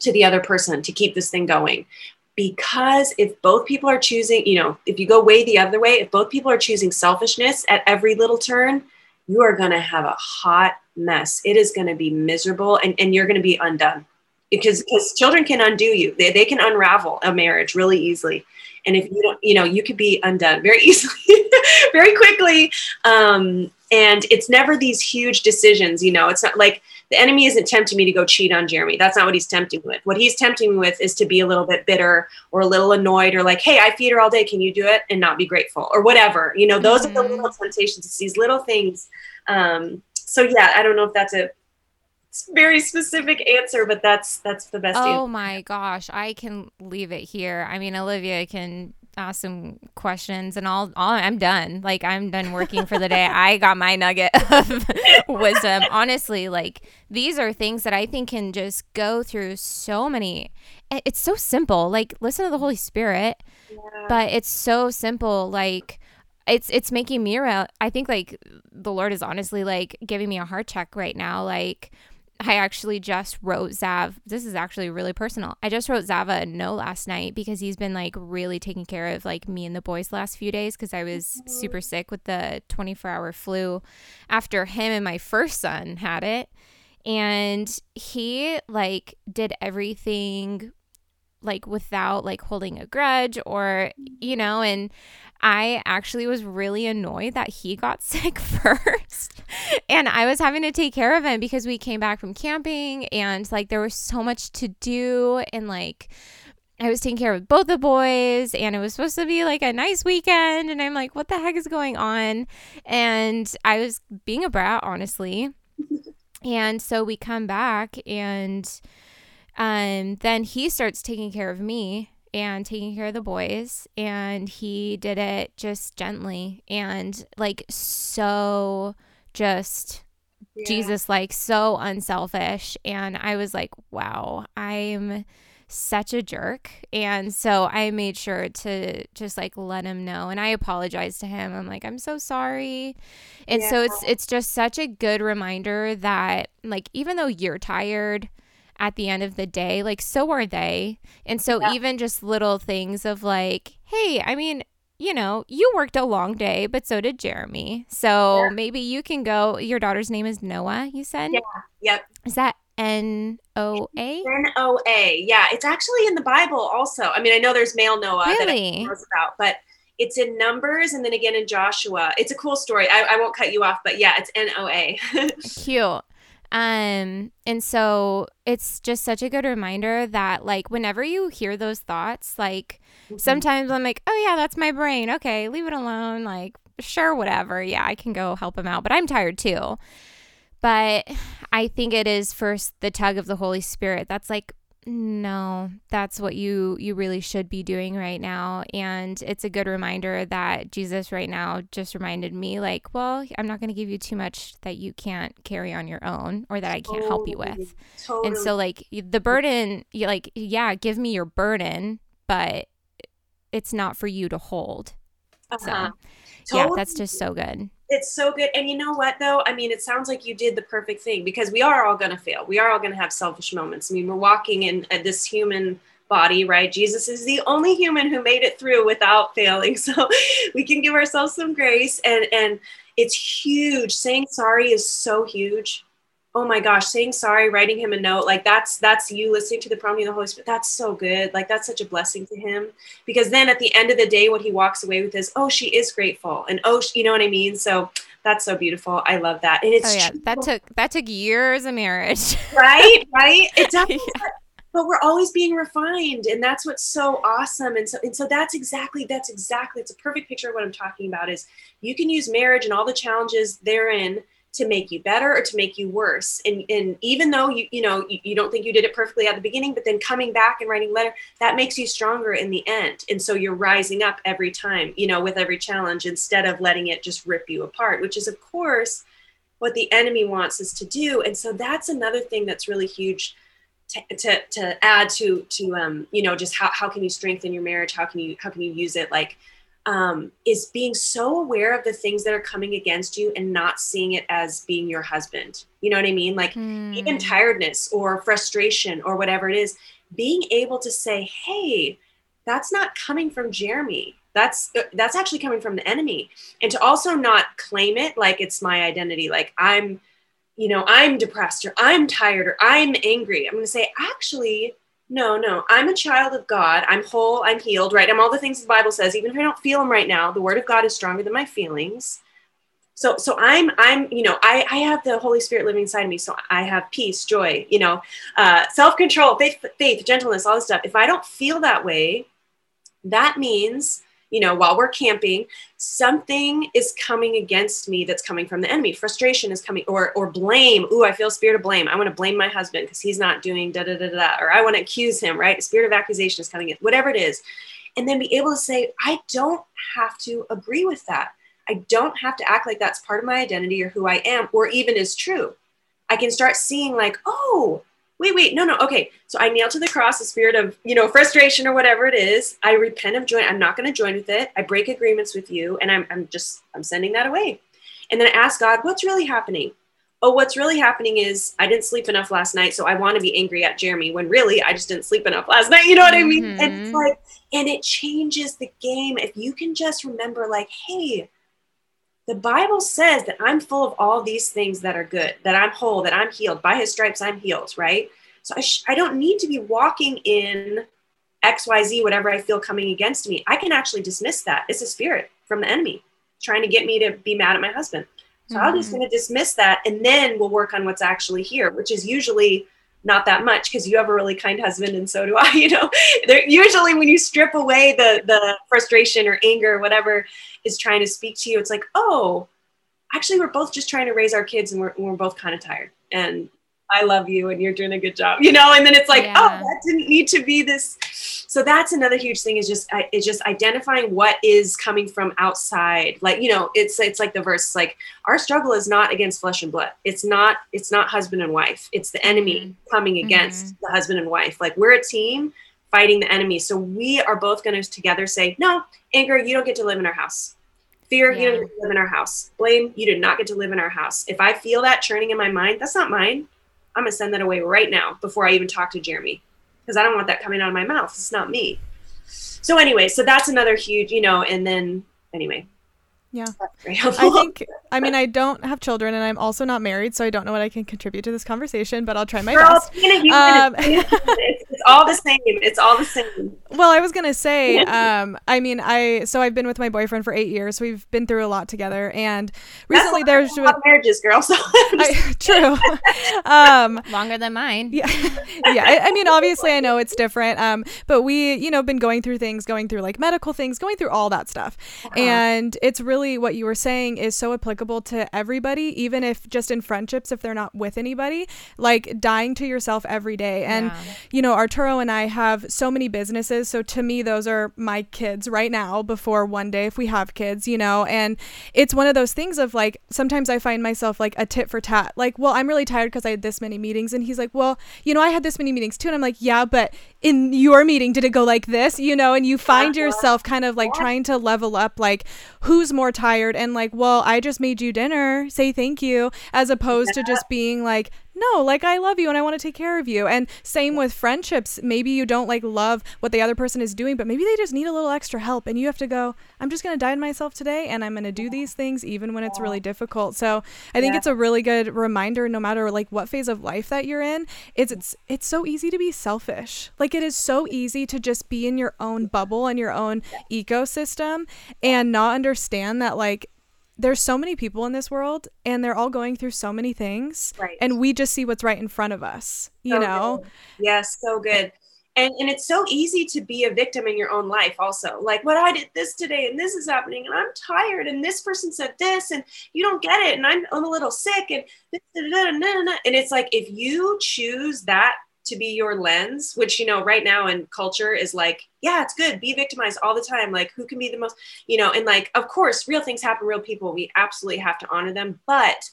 to the other person to keep this thing going? Because if both people are choosing, you know, if you go way the other way, if both people are choosing selfishness at every little turn, you are going to have a hot mess. It is going to be miserable and, and you're going to be undone because because children can undo you. They, they can unravel a marriage really easily. And if you don't, you know, you could be undone very *laughs* easily, very quickly. Um, and it's never these huge decisions, you know, it's not like the enemy isn't tempting me to go cheat on Jeremy. That's not what he's tempting with. What he's tempting me with is to be a little bit bitter or a little annoyed or like, hey, I feed her all day. Can you do it? And not be grateful or whatever. You know, those mm-hmm. are the mm-hmm. little temptations. It's these little things. Um, so yeah, I don't know if that's a very specific answer, but that's that's the best. Answer. Oh answer. my gosh, I can leave it here. I mean, Olivia can ask some questions and I'll, I'll I'm done. Like I'm done working for the day. *laughs* I got my nugget of *laughs* wisdom. Honestly, like these are things that I think can just go through so many eh, it's so simple. Like listen to the Holy Spirit. Yeah. But it's so simple like it's it's making me real. I think like the Lord is honestly like giving me a heart check right now. Like I actually just wrote Zav. This is actually really personal. I just wrote Zava a note last night because he's been like really taking care of like me and the boys the last few days because I was super mm-hmm. sick with the 24 hour flu after him and my first son had it. And he like did everything like without like holding a grudge or you know and I actually was really annoyed that he got *laughs* sick first. and I was having to take care of him because we came back from camping and like there was so much to do and like I was taking care of both the boys and it was supposed to be like a nice weekend and I'm like what the heck is going on? And I was being a brat honestly. and so we come back and um then he starts taking care of me and taking care of the boys and he did it just gently and like so just yeah. Jesus like so unselfish and I was like wow I'm such a jerk and so I made sure to just like let him know and I apologized to him I'm like I'm so sorry and yeah. so it's it's just such a good reminder that like even though you're tired at the end of the day. Like, so are they. And so, yeah. even just little things of like, hey, I mean, you know, you worked a long day, but so did Jeremy. So yeah. maybe you can go. Your daughter's name is Noa, you said? Yeah. Yep. Is that N O A? N O A. Yeah. It's actually in the Bible also. I mean, I know there's male Noah really? that about, but it's in Numbers and then again in Joshua. It's a cool story. I, I won't cut you off, but yeah, it's N O A. *laughs* Cute. Um, and so it's just such a good reminder that like whenever you hear those thoughts, like mm-hmm. sometimes I'm like, oh yeah, that's my brain. Okay, leave it alone. Like, sure, whatever. Yeah, I can go help him out, but I'm tired too. But I think it is first the tug of the Holy Spirit that's like, no that's what you you really should be doing right now and it's a good reminder that jesus right now just reminded me like well i'm not going to give you too much that you can't carry on your own or that i can't help you with totally. and so like the burden you like yeah give me your burden but it's not for you to hold uh-huh. so totally. yeah that's just so good it's so good. And you know what, though? I mean, it sounds like you did the perfect thing because we are all going to fail. We are all going to have selfish moments. I mean, we're walking in uh, this human body, right? Jesus is the only human who made it through without failing. *laughs* So we can give ourselves some grace. And, and it's huge. Saying sorry is so huge oh my gosh, saying sorry, writing him a note, like that's that's you listening to the prompting of the Holy Spirit. That's so good. Like that's such a blessing to him because then at the end of the day, what he walks away with is, oh, she is grateful, and oh, you know what I mean. So that's so beautiful. I love that, and it's oh, yeah. that took that took years of marriage, *laughs* right? Right? It does. *laughs* yeah. But we're always being refined, and that's what's so awesome. And so, and so that's exactly that's exactly it's a perfect picture of what I'm talking about. Is you can use marriage and all the challenges therein to make you better or to make you worse. And, and even though you you know you, you, don't think you did it perfectly at the beginning but then coming back and writing letter that makes you stronger in the end. And so you're rising up every time you know with every challenge instead of letting it just rip you apart which is of course what the enemy wants us to do. And so that's another thing that's really huge to, to, to add to to um you know just how, how can you strengthen your marriage? How can you how can you use it? Like um, is being so aware of the things that are coming against you and not seeing it as being your husband. You know what I mean? Like mm. even tiredness or frustration or whatever it is, being able to say, "Hey, that's not coming from Jeremy. That's uh, that's actually coming from the enemy." And to also not claim it like it's my identity, like I'm you know, I'm depressed or I'm tired or I'm angry. I'm going to say, "Actually, no, no. I'm a child of God. I'm whole. I'm healed, right? I'm all the things the Bible says. Even if I don't feel them right now, the word of God is stronger than my feelings. So, so I'm, I'm, you know, I, I have the Holy Spirit living inside of me. So I have peace, joy, you know, uh, self-control, faith, faith, gentleness, all this stuff. If I don't feel that way, that means you know, while we're camping, something is coming against me that's coming from the enemy. Frustration is coming, or or blame. Ooh, I feel spirit of blame. I want to blame my husband because he's not doing da da da da, or I want to accuse him. Right? Spirit of accusation is coming in. Whatever it is, and then be able to say, I don't have to agree with that. I don't have to act like that's part of my identity or who I am, or even is true. I can start seeing like, oh, wait, wait, no, no, okay. So I nail to the cross the spirit of, you know, frustration or whatever it is. I repent of join. I'm not going to join with it. I break agreements with you, and I'm, I'm just, I'm sending that away. And then I ask God, what's really happening? Oh, what's really happening is I didn't sleep enough last night, so I want to be angry at Jeremy when really I just didn't sleep enough last night. You know what mm-hmm. I mean? And it's mm-hmm. like, and it changes the game if you can just remember, like, hey, the Bible says that I'm full of all these things that are good, that I'm whole, that I'm healed. By his stripes, I'm healed, right? So I, sh- I don't need to be walking in XYZ, whatever I feel coming against me. I can actually dismiss that. It's a spirit from the enemy trying to get me to be mad at my husband. So mm-hmm. I'm just going to dismiss that and then we'll work on what's actually here, which is usually not that much because you have a really kind husband and so do I. *laughs* You know, They're, usually when you strip away the the frustration or anger or whatever is trying to speak to you, it's like, oh, actually, we're both just trying to raise our kids and we're, we're both kind of tired. And I love you and you're doing a good job, you know? And then it's like, oh, yeah. oh, that didn't need to be this. So that's another huge thing is just, is just identifying what is coming from outside. Like, you know, it's, it's like the verse, like our struggle is not against flesh and blood. It's not, it's not husband and wife. It's the enemy mm-hmm. coming against mm-hmm. the husband and wife. Like we're a team fighting the enemy. So we are both going to together say, no, anger, you don't get to live in our house. Fear, yeah. you don't get to live in our house. Blame, you did not get to live in our house. If I feel that churning in my mind, that's not mine. I'm gonna send that away right now before I even talk to Jeremy because I don't want that coming out of my mouth. It's not me. So anyway, so that's another huge, you know, and then anyway, Yeah. *laughs* I think, I mean, I don't have children and I'm also not married, so I don't know what I can contribute to this conversation, but I'll try my Girl, best. being a human, Um, being a human, it's, it's all the same. It's all the same. Well, I was gonna say, um, I mean, I so I've been with my boyfriend for eight years. So we've been through a lot together, and recently there's That's a lot of marriages, girl. So *laughs* I, *laughs* true. um, Longer than mine. yeah, yeah. I, I mean, obviously, I know it's different. Um, but we, you know, been going through things, going through like medical things, going through all that stuff, and it's really what you were saying is so applicable to everybody, even if just in friendships, if they're not with anybody, like dying to yourself every day. And Yeah. you know, Arturo and I have so many businesses. So to me, those are my kids right now before one day, if we have kids, you know, and it's one of those things of like, sometimes I find myself like a tit for tat. Like, well, I'm really tired because I had this many meetings. And he's like, well, you know, I had this many meetings too. And I'm like, yeah, but in your meeting, did it go like this? You know, and you find uh-huh. yourself kind of like trying to level up, like, who's more tired? And like, well, I just made you dinner. Say thank you. As opposed to just being like, no, like I love you and I want to take care of you. And same with friendships. Maybe you don't like love what the other person is doing, but maybe they just need a little extra help. And you have to go, I'm just going to die to myself today and I'm going to do these things even when it's really difficult. So I think Yeah. it's a really good reminder, no matter like what phase of life that you're in, it's, it's, it's so easy to be selfish. Like it is so easy to just be in your own bubble and your own ecosystem and not understand that like there's so many people in this world and they're all going through so many things Right. and we just see what's right in front of us you So know good. Yes, so good. And and it's so easy to be a victim in your own life also. Like what I did this today and this is happening and I'm tired and this person said this and you don't get it and I'm, I'm a little sick and and it's like if you choose that to be your lens, which you know right now in culture is like, yeah, it's good, be victimized all the time. Like who can be the most, you know, and like of course real things happen, real people. We absolutely have to honor them, but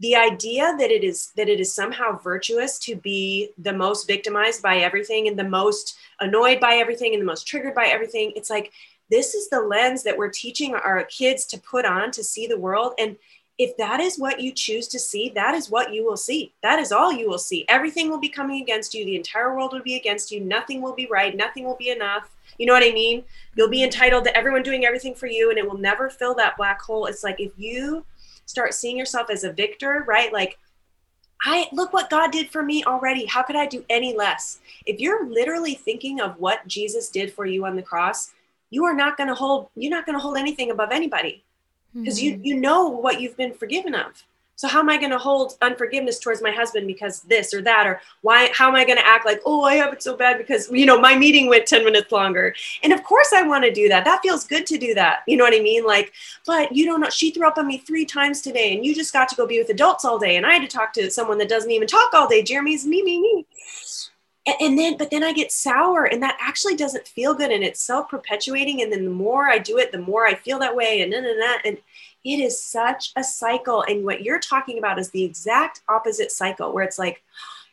the idea that it is that it is somehow virtuous to be the most victimized by everything and the most annoyed by everything and the most triggered by everything it's like this is the lens that we're teaching our kids to put on to see the world and if that is what you choose to see that is what you will see. That is all you will see. Everything will be coming against you. The entire world will be against you. Nothing will be right. Nothing will be enough. You know what i mean? You'll be mm-hmm. entitled to everyone doing everything for you and it will never fill that black hole. It's like if you start seeing yourself as a victor, right? Like, I look what God did for me already. How could I do any less? If you're literally thinking of what Jesus did for you on the cross, you are not going to hold you're not going to hold anything above anybody because you mm-hmm. you know what you've been forgiven of. So how am I going to hold unforgiveness towards my husband because this or that or why how am I going to act like, "Oh, I have it so bad because you know, my meeting went 10 minutes longer." And of course I want to do that. That feels good to do that. You know what I mean? Like, but you don't know she threw up on me 3 times today and you just got to go be with adults all day and I had to talk to someone that doesn't even talk all day. Jeremy's me me me. And, and then but then I get sour and that actually doesn't feel good and it's self-perpetuating and then the more I do it, the more I feel that way and then and that and it is such a cycle. And what you're talking about is the exact opposite cycle where it's like,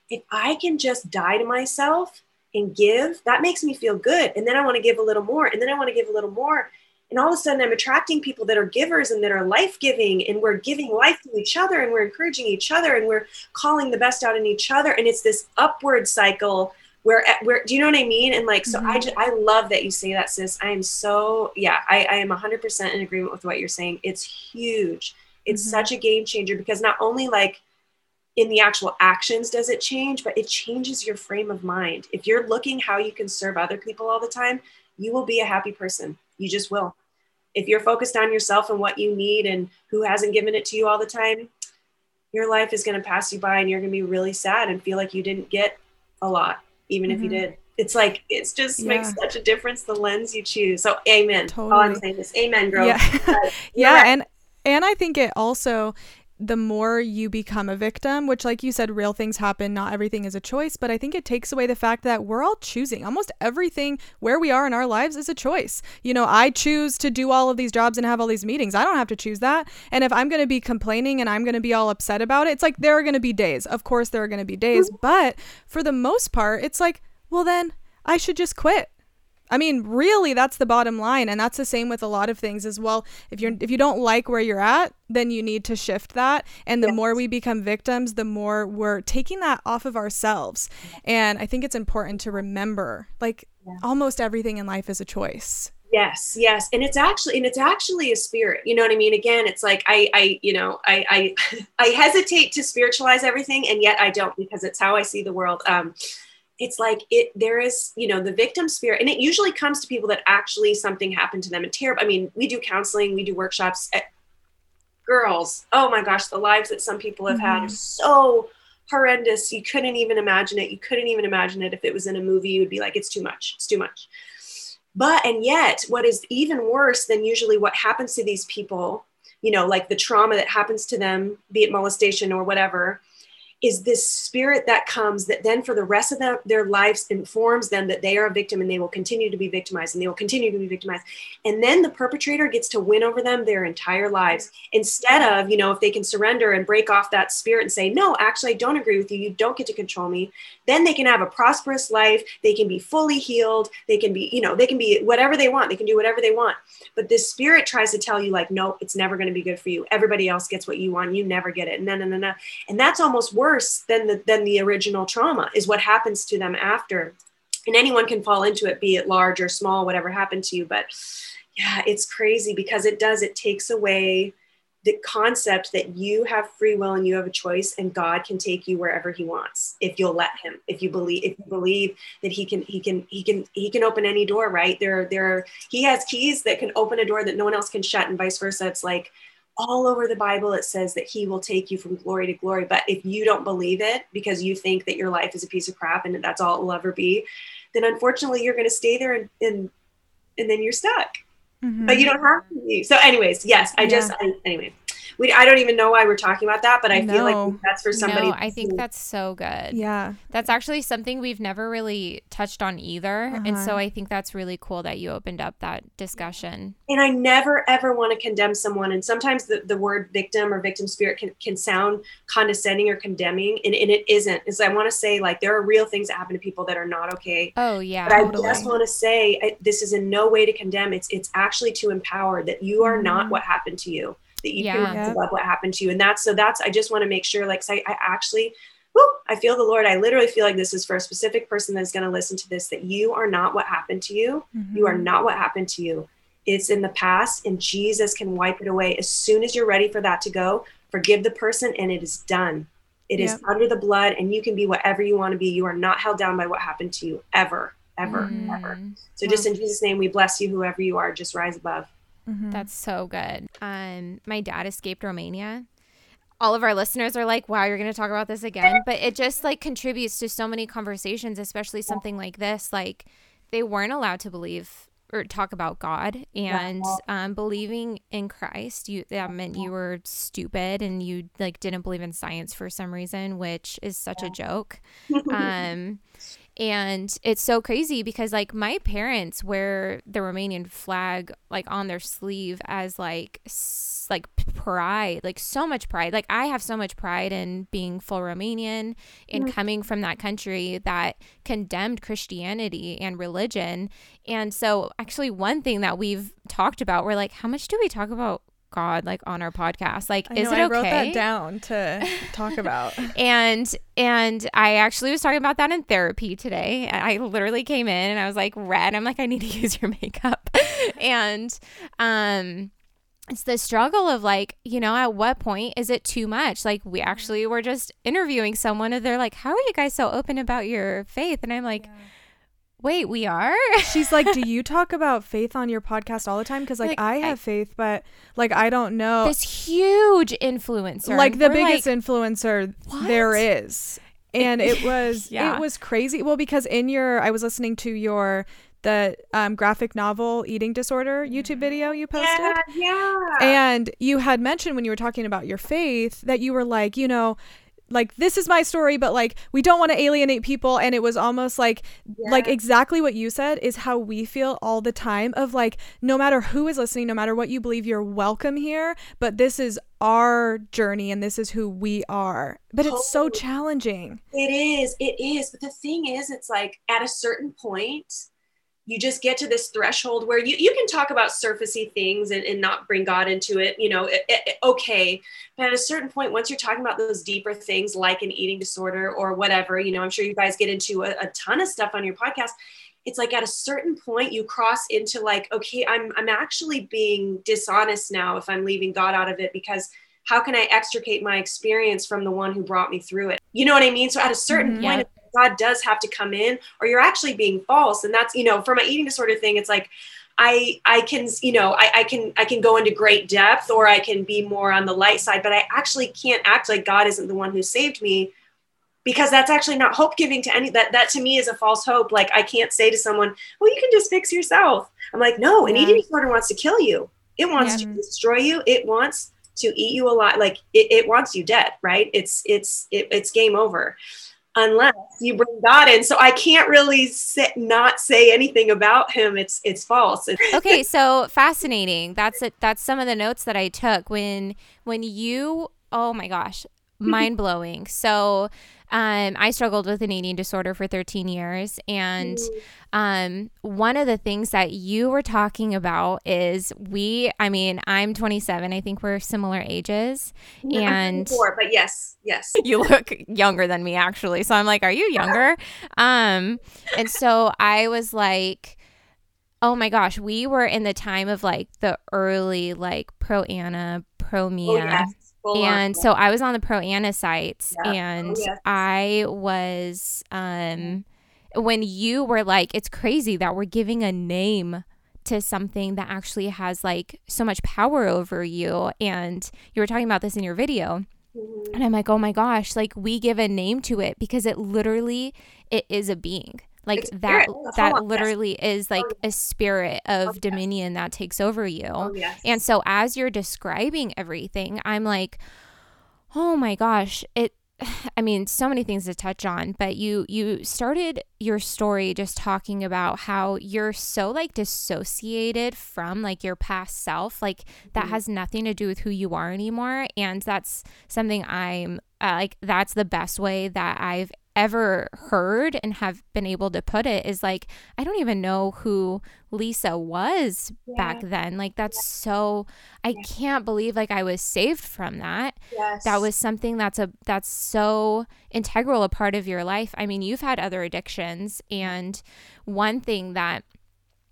if I can just die to myself and give, that makes me feel good. And then I want to give a little more. And then I want to give a little more. And all of a sudden, I'm attracting people that are givers and that are life giving. And we're giving life to each other and we're encouraging each other and we're calling the best out in each other. And it's this upward cycle where where do you know what I mean? And like, so I just I love that you say that, sis. I am so yeah, I, I am 100% in agreement with what you're saying. It's huge. It's Mhm. such a game changer because not only like in the actual actions does it change, but it changes your frame of mind. If you're looking how you can serve other people all the time, you will be a happy person. You just will. If you're focused on yourself and what you need and who hasn't given it to you all the time, your life is going to pass you by and you're going to be really sad and feel like you didn't get a lot even if you Mhm. did. It's like it's just makes such a difference the lens you choose. So amen. All I'm saying is amen, girl. yeah *laughs* You're yeah and and i think it also the more you become a victim which like you said real things happen not everything is a choice but i think it takes away the fact that we're all choosing. Almost everything where we are in our lives is a choice. You know i choose to do all of these jobs and have all these meetings. I don't have to choose that. And if i'm going to be complaining and i'm going to be all upset about it it's like there are going to be days. Of course there are going to be days mm-hmm. but for the most part it's like well then i should just quit I mean, really, that's the bottom line, and that's the same with a lot of things as well. If you're if you don't like where you're at, then you need to shift that. And the more we become victims, the more we're taking that off of ourselves. And I think it's important to remember, like, almost everything in life is a choice. Yes, yes, and it's actually and it's actually a spirit. You know what I mean? Again, it's like I, I, you know, I, I, *laughs* I hesitate to spiritualize everything, and yet I don't because it's how I see the world. Um, it's like it. There is, you know, the victim spirit, and it usually comes to people that actually something happened to them and terrible. I mean, we do counseling, we do workshops. At, girls, oh my gosh, the lives that some people have mm-hmm. had are so horrendous. You couldn't even imagine it. You couldn't even imagine it if it was in a movie. You would be like, it's too much. It's too much but, and yet, what is even worse than usually what happens to these people, you know, like the trauma that happens to them, be it molestation or whatever, is this spirit that comes that then for the rest of their lives informs them that they are a victim and they will continue to be victimized and they will continue to be victimized. And then the perpetrator gets to win over them their entire lives instead of you know if they can surrender and break off that spirit and say no actually i don't agree with you. You don't get to control me. Then they can have a prosperous life. They can be fully healed. They can be you know they can be whatever they want. They can do whatever they want. But this spirit tries to tell you like no it's never going to be good for you. Everybody else gets what you want. You never get it. No no no no and that's almost worse worse than the than the original trauma is what happens to them after. And anyone can fall into it be it large or small whatever happened to you. But yeah it's crazy because it does it takes away the concept that you have free will and you have a choice and god can take you wherever he wants if you'll let him if you believe if you believe that he can he can he can he can open any door right? There there he has keys that can open a door that no one else can shut and vice versa. It's like all over the Bible, it says that He will take you from glory to glory. But if you don't believe it because you think that your life is a piece of crap and that's all it will ever be, then unfortunately you're going to stay there and, and, and then you're stuck. Mm-hmm. But you don't have to be. So, anyways, yes, I yeah. just, I, anyway we I don't even know why we're talking about that, but I no. feel like that's for somebody. No, I think that's so good. Yeah. That's actually something we've never really touched on either. Uh-huh. And so uh-huh. I think that's really cool that you opened up that discussion. And I never ever want to condemn someone. And sometimes the, the word victim or victim spirit can, can sound condescending or condemning. And, and it isn't. Is I want to say like there are real things that happen to people that are not okay. Oh yeah. But totally. I just want to say I, this is in no way to condemn. It's it's actually to empower that you are mm-hmm. not what happened to you that you yeah. can love what happened to you. And that's so that's I just want to make sure, like, I, I actually whoo, I feel the Lord. I literally feel like this is for a specific person that's going to listen to this that you are not what happened to you. Mm-hmm. You are mm-hmm. not what happened to you. It's in the past, and Jesus can wipe it away. As soon as you're ready for that to go, forgive the person, and it is done. It yep. is under the blood, and you can be whatever you want to be. You are not held down by what happened to you ever, ever, mm. ever. So, just in Jesus' name, we bless you, whoever you are. Just rise above. Mm-hmm. That's so good. Um, my dad escaped Romania. All of our listeners are like, "Wow, you're going to talk about this again?" But it just like contributes to so many conversations, especially something like this. Like they weren't allowed to believe or talk about God and um, believing in Christ. You that meant you were stupid and you like didn't believe in science for some reason, which is such a joke. *laughs* Um, and it's so crazy because like my parents wear the Romanian flag like on their sleeve as like like pride, like so much pride. Like I have so much pride in being full Romanian and mm-hmm. coming from that country that condemned Christianity and religion. And so actually one thing that we've talked about, we're like, how much do we talk about God like on our podcast. Like, I is know, it okay? I wrote that down to talk *laughs* about. and and I actually was talking about that in therapy today. I literally came in and I was like red. I'm like, I need to *laughs* use your makeup. and um it's the struggle of like, you know, at what point is it too much? Like we actually were just interviewing someone and they're like, How are you guys so open about your faith? And I'm like, yeah wait, we are? She's like, do you *laughs* talk about faith on your podcast all the time? Because like, like, I have I, faith, but like I don't know this huge influencer, like the biggest like, influencer what? there is. And it *laughs* was yeah. it was crazy. Well, because in your I was listening to your the um, graphic novel eating disorder YouTube video you posted. Yeah, yeah. And you had mentioned when you were talking about your faith that you were like, you know, like this is my story but like we don't want to alienate people and it was almost like yeah. like exactly what you said is how we feel all the time of like no matter who is listening no matter what you believe you're welcome here but this is our journey and this is who we are but totally. it's so challenging it is it is but the thing is it's like at a certain point you just get to this threshold where you, you can talk about surfacey things and, and not bring God into it, you know, it, it, okay. But at a certain point, once you're talking about those deeper things like an eating disorder or whatever, you know, I'm sure you guys get into a, a ton of stuff on your podcast. it's like at a certain point you cross into like okay i'm i'm actually being dishonest now if i'm leaving god out of it because how can i extricate my experience from the one who brought me through it you know what i mean so at a certain Mhm. point god does have to come in or you're actually being false and that's you know for my eating disorder thing it's like I I can you know I, I can I can go into great depth or I can be more on the light side, but I actually can't act like God isn't the one who saved me because that's actually not hope giving to any that that to me is a false hope. Like I can't say to someone, well, you can just fix yourself. I'm like, no, an Yeah. eating disorder wants to kill you. It wants Yeah. to destroy you. It wants to eat you alive. Like it, it wants you dead, right? It's it's it, it's game over unless you bring God in. So I can't really sit, not say anything about him. It's it's false. *laughs* Okay, so fascinating. That's it. That's some of the notes that I took when when you. Oh my gosh, *laughs* mind blowing. So, um, I struggled with an eating disorder for 13 years, and um, one of the things that you were talking about is we. I mean, I'm 27. I think we're similar ages, and 24, but yes, yes. *laughs* you look younger than me actually so i'm like are you younger um and so i was like oh my gosh we were in the time of like the early like pro ana pro mia Oh, yes. Full on. and so i was on the pro ana sites Yeah. and Oh, yes. i was um when you were like it's crazy that we're giving a name to something that actually has like so much power over you and you were talking about this in your video Mhm. and I'm like, oh my gosh, like we give a name to it because it literally it is a being. Like It's that that on, yes. literally is like a spirit of dominion that takes over you. Oh, yes. And so as you're describing everything, I'm like, oh my gosh, it *sighs* I mean, so many things to touch on, but you you started your story just talking about how you're so like dissociated from like your past self, like that Mhm. has nothing to do with who you are anymore, and that's something I'm uh, like that's the best way that I've ever heard and have been able to put it is like I don't even know who Lisa was back then. Like that's so I Yeah. can't believe like I was saved from that yes. that was something that's a that's so integral a part of your life. I mean, you've had other addictions and one thing that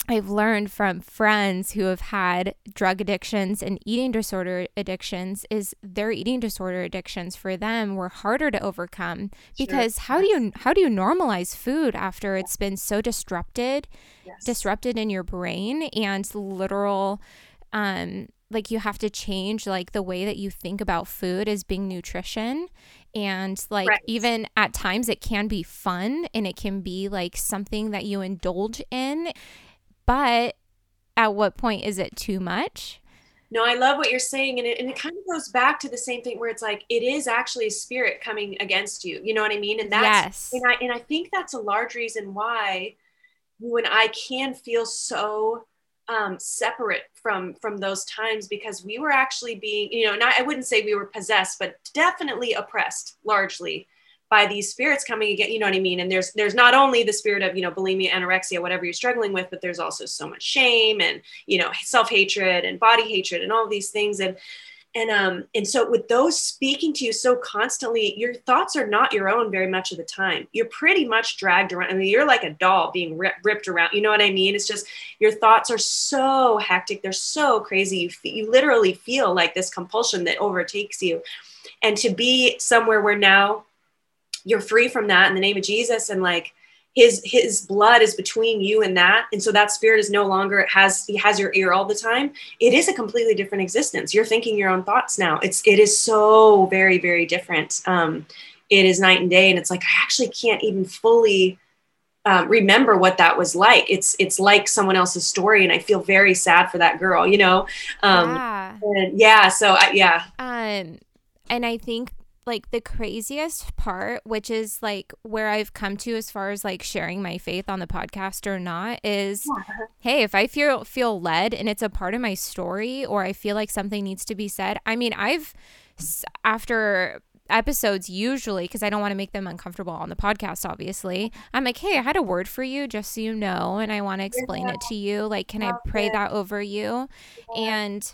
I've learned from friends who have had drug addictions and eating disorder addictions is their eating disorder addictions for them were harder to overcome Sure. because how do you how do you normalize food after it's been so disrupted Yes. disrupted in your brain and literal um like you have to change like the way that you think about food as being nutrition and like Right. even at times it can be fun and it can be like something that you indulge in but at what point is it too much No, I love what you're saying. And it, and it kind of goes back to the same thing where it's like, it is actually a spirit coming against you. You know what I mean? And that's, yes and I, and I think that's a large reason why you and I can feel so um, separate from, from those times because we were actually being, you know, not, I wouldn't say we were possessed, but definitely oppressed largely by these spirits coming again. You know what I mean? And there's, there's not only the spirit of, you know, bulimia, anorexia, whatever you're struggling with, but there's also so much shame and, you know self-hatred and body hatred and all these things. And and um and so with those speaking to you so constantly your thoughts are not your own very much of the time. You're pretty much dragged around. I mean you're like a doll being rip, ripped around. You know what i mean? It's just your thoughts are so hectic. They're so crazy. You, fe- you literally feel like this compulsion that overtakes you. And to be somewhere where now you're free from that in the name of jesus. And like his his blood is between you and that. And so that spirit is no longer it has he has your ear all the time. It is a completely different existence. You're thinking your own thoughts now. It's it is so very very different. Um it is night and day. And it's like i actually can't even fully um, remember what that was like. It's it's like someone else's story. And i feel very sad for that girl you know? Um yeah. and yeah so I, yeah. Um, and I think like the craziest part, which is like where I've come to as far as like sharing my faith on the podcast or not, is hey, if I feel feel led and it's a part of my story, or I feel like something needs to be said. I mean, I've after episodes usually because I don't want to make them uncomfortable on the podcast obviously mm-hmm. I'm like hey I had a word for you just so you know and I want to explain it to you like can I pray that over you? And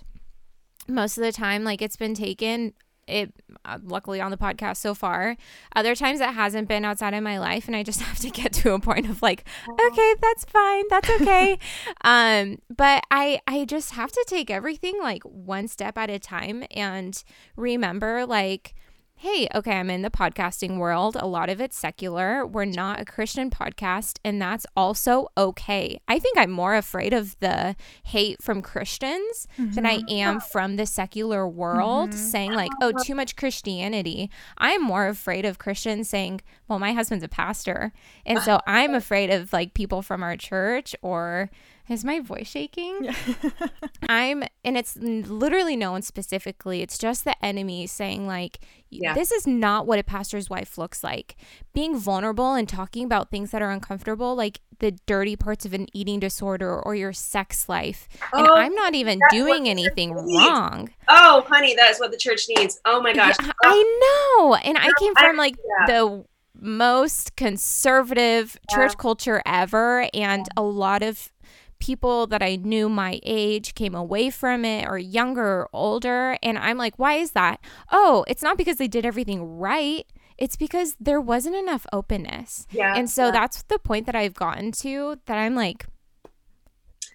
most of the time like it's been taken it uh, luckily on the podcast so far. Other times it hasn't been outside of my life and I just *laughs* have to get to a point of like, okay, that's fine. That's okay. *laughs* um, but I I just have to take everything like one step at a time and remember like hey, okay, I'm in the podcasting world. A lot of it's secular. We're not a Christian podcast, and that's also okay. I think I'm more afraid of the hate from Christians mm-hmm. than I mm-hmm. am from the secular world mm-hmm. saying, like, oh, too much Christianity. I'm more afraid of Christians saying, well, my husband's a pastor. And so *laughs* I'm afraid of like people from our church or is my voice shaking? *laughs* I'm, and it's literally no one specifically. It's just the enemy saying, like, yeah. this is not what a pastor's wife looks like. Being vulnerable and talking about things that are uncomfortable, like the dirty parts of an eating disorder or your sex life. Oh, and I'm not even doing anything wrong. Oh, honey, that is what the church needs. Oh my gosh. Yeah, I know. And I oh, came from like yeah. the most conservative church culture ever and a lot of people that I knew my age came away from it or younger or older. And I'm like, why is that? Oh, it's not because they did everything right. It's because there wasn't enough openness. Yeah. And so yeah. that's the point that I've gotten to that I'm like,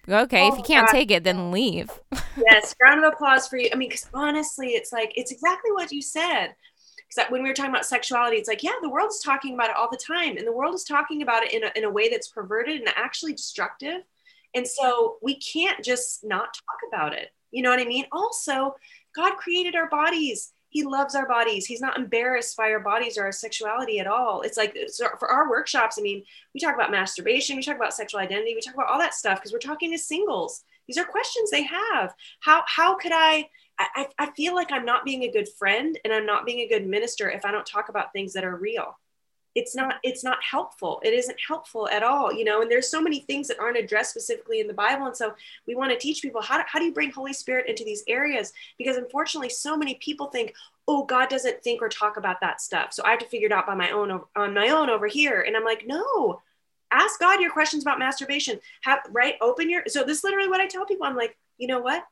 okay, oh, if you can't God. take it, then leave. *laughs* yes. Round of applause for you. I mean, because honestly, it's like, it's exactly what you said. Because when we were talking about sexuality, it's like, yeah, the world is talking about it all the time. And the world is talking about it in a, in a way that's perverted and actually destructive and so we can't just not talk about it. You know what I mean? Also, God created our bodies. He loves our bodies. He's not embarrassed by our bodies or our sexuality at all. It's like so for our workshops, I mean, we talk about masturbation, we talk about sexual identity, we talk about all that stuff because we're talking to singles. These are questions they have. How how could I I, I feel like I'm not being a good friend and I'm not being a good minister if I don't talk about things that are real it's not it's not helpful. It isn't helpful at all you know and there's so many things that aren't addressed specifically in the bible and so we want to teach people how, do, how do you bring holy spirit into these areas? Because unfortunately so many people think oh god doesn't think or talk about that stuff so i have to figure it out by my own on my own over here. And i'm like no. Ask god your questions about masturbation. Have right open your so this is literally what i tell people. I'm like you know what?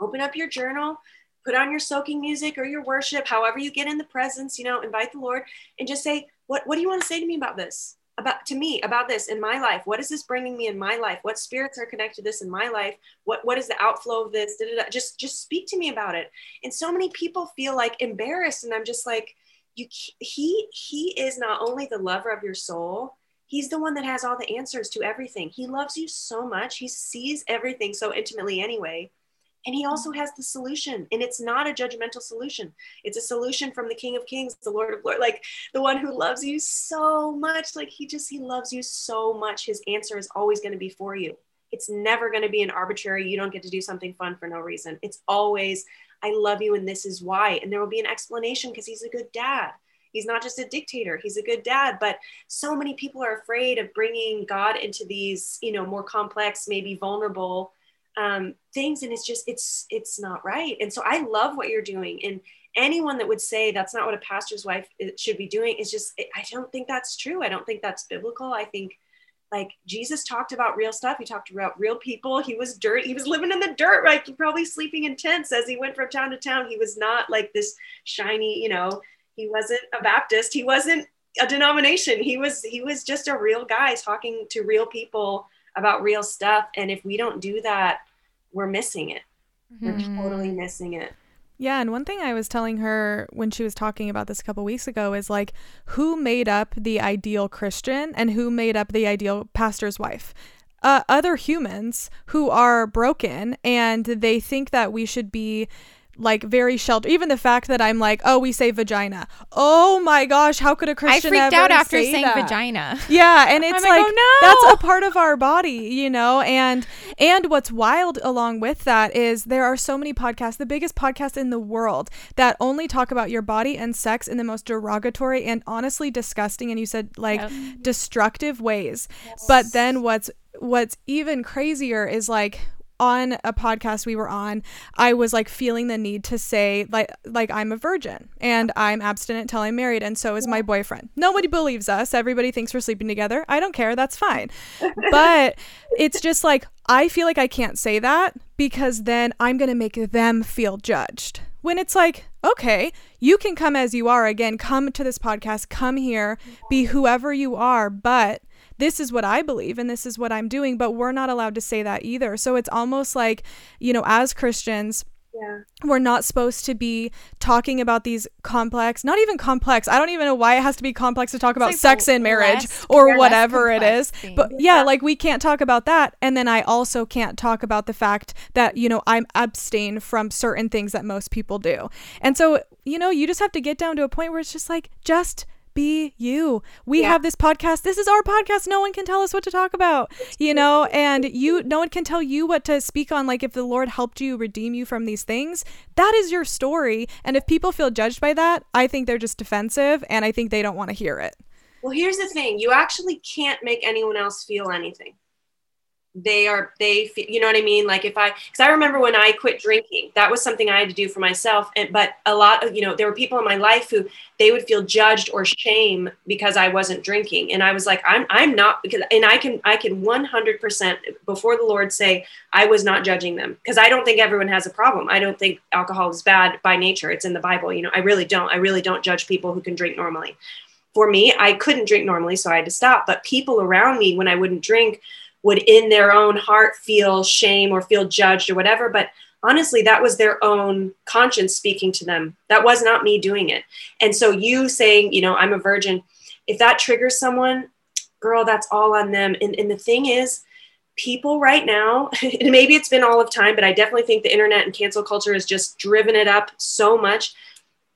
Open up your journal put on your soaking music or your worship however you get in the presence you know invite the lord and just say what, what do you want to say to me about this? About to me about this in my life? What is this bringing me in my life? What spirits are connected to this in my life? What what is the outflow of this? Da-da-da. Just just speak to me about it. And so many people feel like embarrassed, and I'm just like, you he he is not only the lover of your soul, he's the one that has all the answers to everything. He loves you so much. He sees everything so intimately anyway and he also has the solution. And it's not a judgmental solution. It's a solution from the King of Kings, the Lord of Lords, like the one who loves you so much. Like he just, he loves you so much. His answer is always going to be for you. It's never going to be an arbitrary, you don't get to do something fun for no reason. It's always, I love you and this is why. And there will be an explanation because he's a good dad. He's not just a dictator, he's a good dad. But so many people are afraid of bringing God into these, you know, more complex, maybe vulnerable um, things and it's just it's it's not right. And so i love what you're doing. And anyone that would say that's not what a pastor's wife should be doing is just i don't think that's true. I don't think that's biblical. I think like jesus talked about real stuff. He talked about real people. He was dirt he was living in the dirt right He probably sleeping in tents as he went from town to town. He was not like this shiny you know he wasn't a baptist. He wasn't a denomination. He was he was just a real guy talking to real people about real stuff. And if we don't do that, we're missing it. Mm-hmm. We're totally missing it. Yeah, and one thing I was telling her when she was talking about this a couple weeks ago is like who made up the ideal Christian and who made up the ideal pastor's wife? Uh, other humans who are broken and they think that we should be like very sheltered. Even the fact that I'm like, oh, we say vagina. Oh my gosh, how could a Christian? I freaked out after say saying that? vagina. *laughs* Yeah, and it's like, like oh, no. that's a part of our body, you know. And and what's wild along with that is there are so many podcasts, the biggest podcast in the world, that only talk about your body and sex in the most derogatory and honestly disgusting, and you said like yep. destructive ways. Yes. But then what's what's even crazier is like on a podcast we were on, I was like feeling the need to say like like I'm a virgin and I'm abstinent till I'm married and so is my boyfriend. Nobody believes us. Everybody thinks we're sleeping together. I don't care. That's fine. but it's just like I feel like I can't say that because then I'm going to make them feel judged. When it's like, okay, you can come as you are again, come to this podcast, come here, be whoever you are, but this is what I believe and this is what I'm doing, but we're not allowed to say that either. So it's almost like, you know, as Christians, Yeah. we're not supposed to be talking about these complex, not even complex. I don't even know why it has to be complex to talk about like sex and marriage or whatever it is. complex is. thing. But yeah, like we can't talk about that. And then I also can't talk about the fact that, you know, I'm abstain from certain things that most people do. And so, you know, you just have to get down to a point where it's just like, just be you. We Yeah. have this podcast. This is our podcast. No one can tell us what to talk about, you know, and you, no one can tell you what to speak on. Like if the Lord helped you redeem you from these things, that is your story. And if people feel judged by that, I think they're just defensive and I think they don't want to hear it. Well, here's the thing: you actually can't make anyone else feel anything. They are they, fe- you know what I mean? Like if I, because I remember when I quit drinking, that was something I had to do for myself. And but a lot of you know, there were people in my life who they would feel judged or shame because I wasn't drinking, and I was like, I'm I'm not because, and I can I can 100 percent before the Lord say I was not judging them because I don't think everyone has a problem. I don't think alcohol is bad by nature. It's in the Bible. You know, I really don't. I really don't judge people who can drink normally for me, I couldn't drink normally, so I had to stop. But people around me, when I wouldn't drink, would in their own heart feel shame or feel judged or whatever. But honestly, that was their own conscience speaking to them. That was not me doing it. And so you saying, you know, I'm a virgin, if that triggers someone, girl, that's all on them. And, and the thing is, people right now, *laughs* and maybe it's been all of time, but I definitely think the internet and cancel culture has just driven it up so much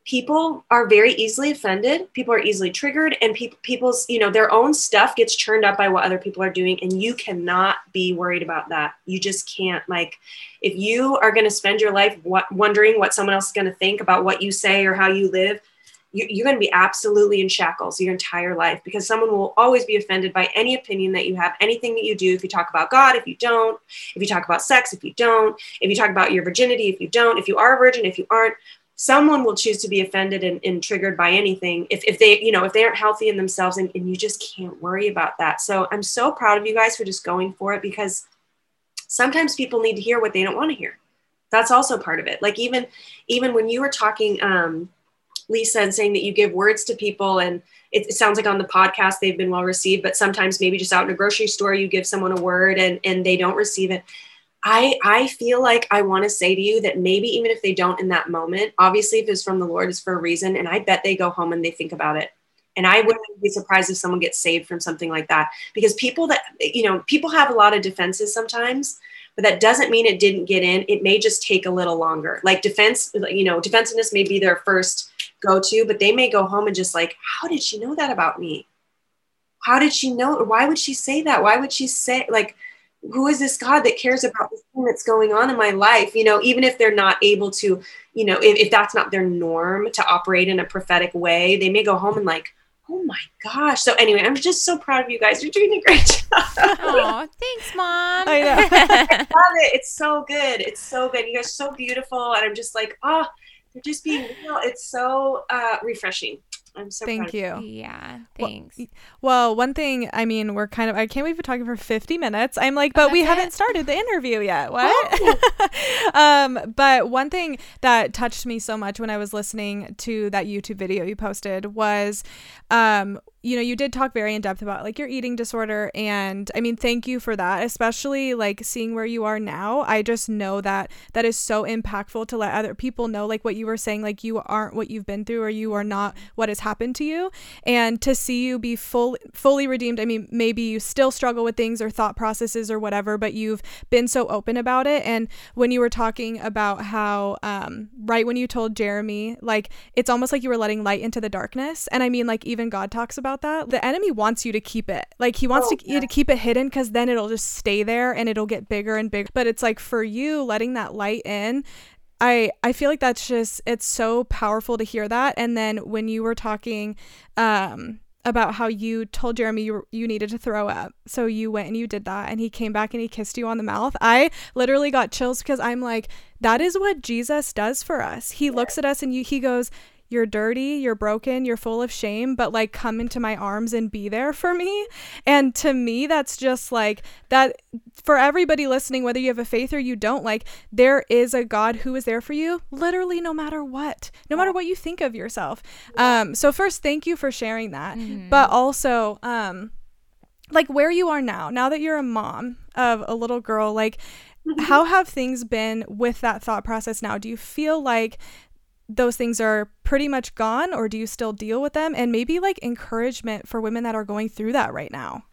people are very easily offended people are easily triggered and people people's you know their own stuff gets churned up by what other people are doing and you cannot be worried about that. You just can't like if you are going to spend your life wondering what someone else is going to think about what you say or how you live you, you're going to be absolutely in shackles your entire life because someone will always be offended by any opinion that you have anything that you do. If you talk about god if you don't if you talk about sex if you don't if you talk about your virginity if you don't if you are a virgin if you aren't someone will choose to be offended and, and, triggered by anything if, if they you know if they aren't healthy in themselves and, and you just can't worry about that. So i'm so proud of you guys for just going for it because sometimes people need to hear what they don't want to hear. That's also part of it. Like even even when you were talking um, lisa and saying that you give words to people and it, it sounds like on the podcast they've been well received but sometimes maybe just out in a grocery store you give someone a word and and they don't receive it I I feel like I want to say to you that maybe even if they don't in that moment, obviously if it's from the Lord, it's for a reason, and I bet they go home and they think about it. And I wouldn't be surprised if someone gets saved from something like that because people that you know people have a lot of defenses sometimes, but that doesn't mean it didn't get in. It may just take a little longer. Like defense, you know, defensiveness may be their first go to, but they may go home and just like, how did she know that about me? How did she know? Why would she say that? Why would she say like? Who is this God that cares about this thing that's going on in my life? You know, even if they're not able to, you know, if, if that's not their norm to operate in a prophetic way, they may go home and like, oh my gosh. So anyway, I'm just so proud of you guys. You're doing a great *laughs* job. Oh, thanks, mom. I know. *laughs* I love it. It's so good. It's so good. You guys are so beautiful. And I'm just like, oh, they're just being real. It's so uh, refreshing. I'm so proud Thank of you. yeah, thanks. Well, one thing, I mean, we're kind of, I can't believe we're talking for 50 minutes. I'm like, but we that's haven't started the interview yet. What? *laughs* um, but one thing that touched me so much when I was listening to that YouTube video you posted was, um, you know, you did talk very in depth about like your eating disorder. And I mean, thank you for that, especially like seeing where you are now. I just know that that is so impactful to let other people know, like what you were saying, like you aren't what you've been through or you are not what has happened to you. And to see you be full, fully redeemed. I mean, maybe you still struggle with things or thought processes or whatever, but you've been so open about it. And when you were talking about how, um, right when you told Jeremy, like it's almost like you were letting light into the darkness. And I mean, like even God talks about that. The enemy wants you to keep it, like he wants Oh, to, you to keep it hidden because then it'll just stay there and it'll get bigger and bigger. But it's like for you letting that light in. I, I feel like that's just it's so powerful to hear that and then when you were talking um about how you told Jeremy you, you needed to throw up. So you went and you did that and he came back and he kissed you on the mouth. I literally got chills because I'm like that is what Jesus does for us. He looks at us and you, he goes, you're dirty, you're broken, you're full of shame, but like come into my arms and be there for me. And to me, that's just like that for everybody listening, whether you have a faith or you don't, like there is a God who is there for you literally no matter what, no matter what you think of yourself. Um, so, first, thank you for sharing that. Mm-hmm. But also, um, like where you are now, now that you're a mom of a little girl, like, mm-hmm. how have things been with that thought process now? Do you feel like those things are pretty much gone or do you still deal with them? And maybe like encouragement for women that are going through that right now.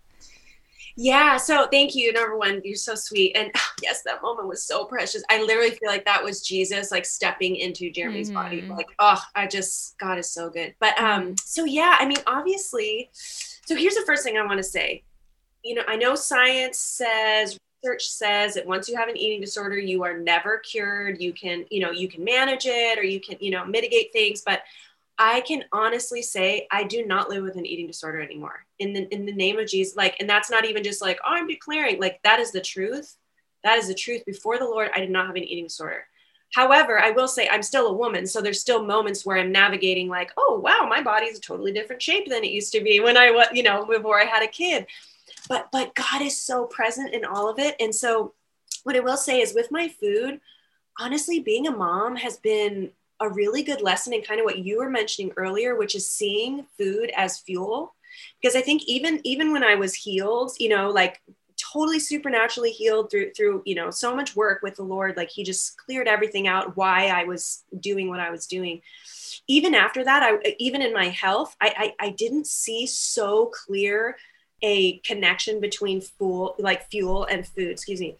Yeah so thank you number one you're so sweet. And *laughs* yes that moment was so precious. I literally feel like that was jesus like stepping into jeremy's mm-hmm. body like oh i just god is so good. But um so yeah i mean obviously so here's the first thing i want to say. You know i know science says research says that once you have an eating disorder you are never cured. You can you know you can manage it or you can you know mitigate things. But i can honestly say i do not live with an eating disorder anymore. In the in the name of jesus like and that's not even just like oh i'm declaring. Like that is the truth. That is the truth. Before the lord i did not have an eating disorder. However i will say i'm still a woman so there's still moments where i'm navigating like oh wow my body's a totally different shape than it used to be when i was you know before i had a kid but but god is so present in all of it. And so what i will say is with my food honestly being a mom has been a really good lesson in kind of what you were mentioning earlier which is seeing food as fuel. Because i think even even when i was healed you know like totally supernaturally healed through through you know so much work with the lord like he just cleared everything out why i was doing what i was doing. Even after that i even in my health i i, I didn't see so clear a connection between fuel like fuel and food excuse me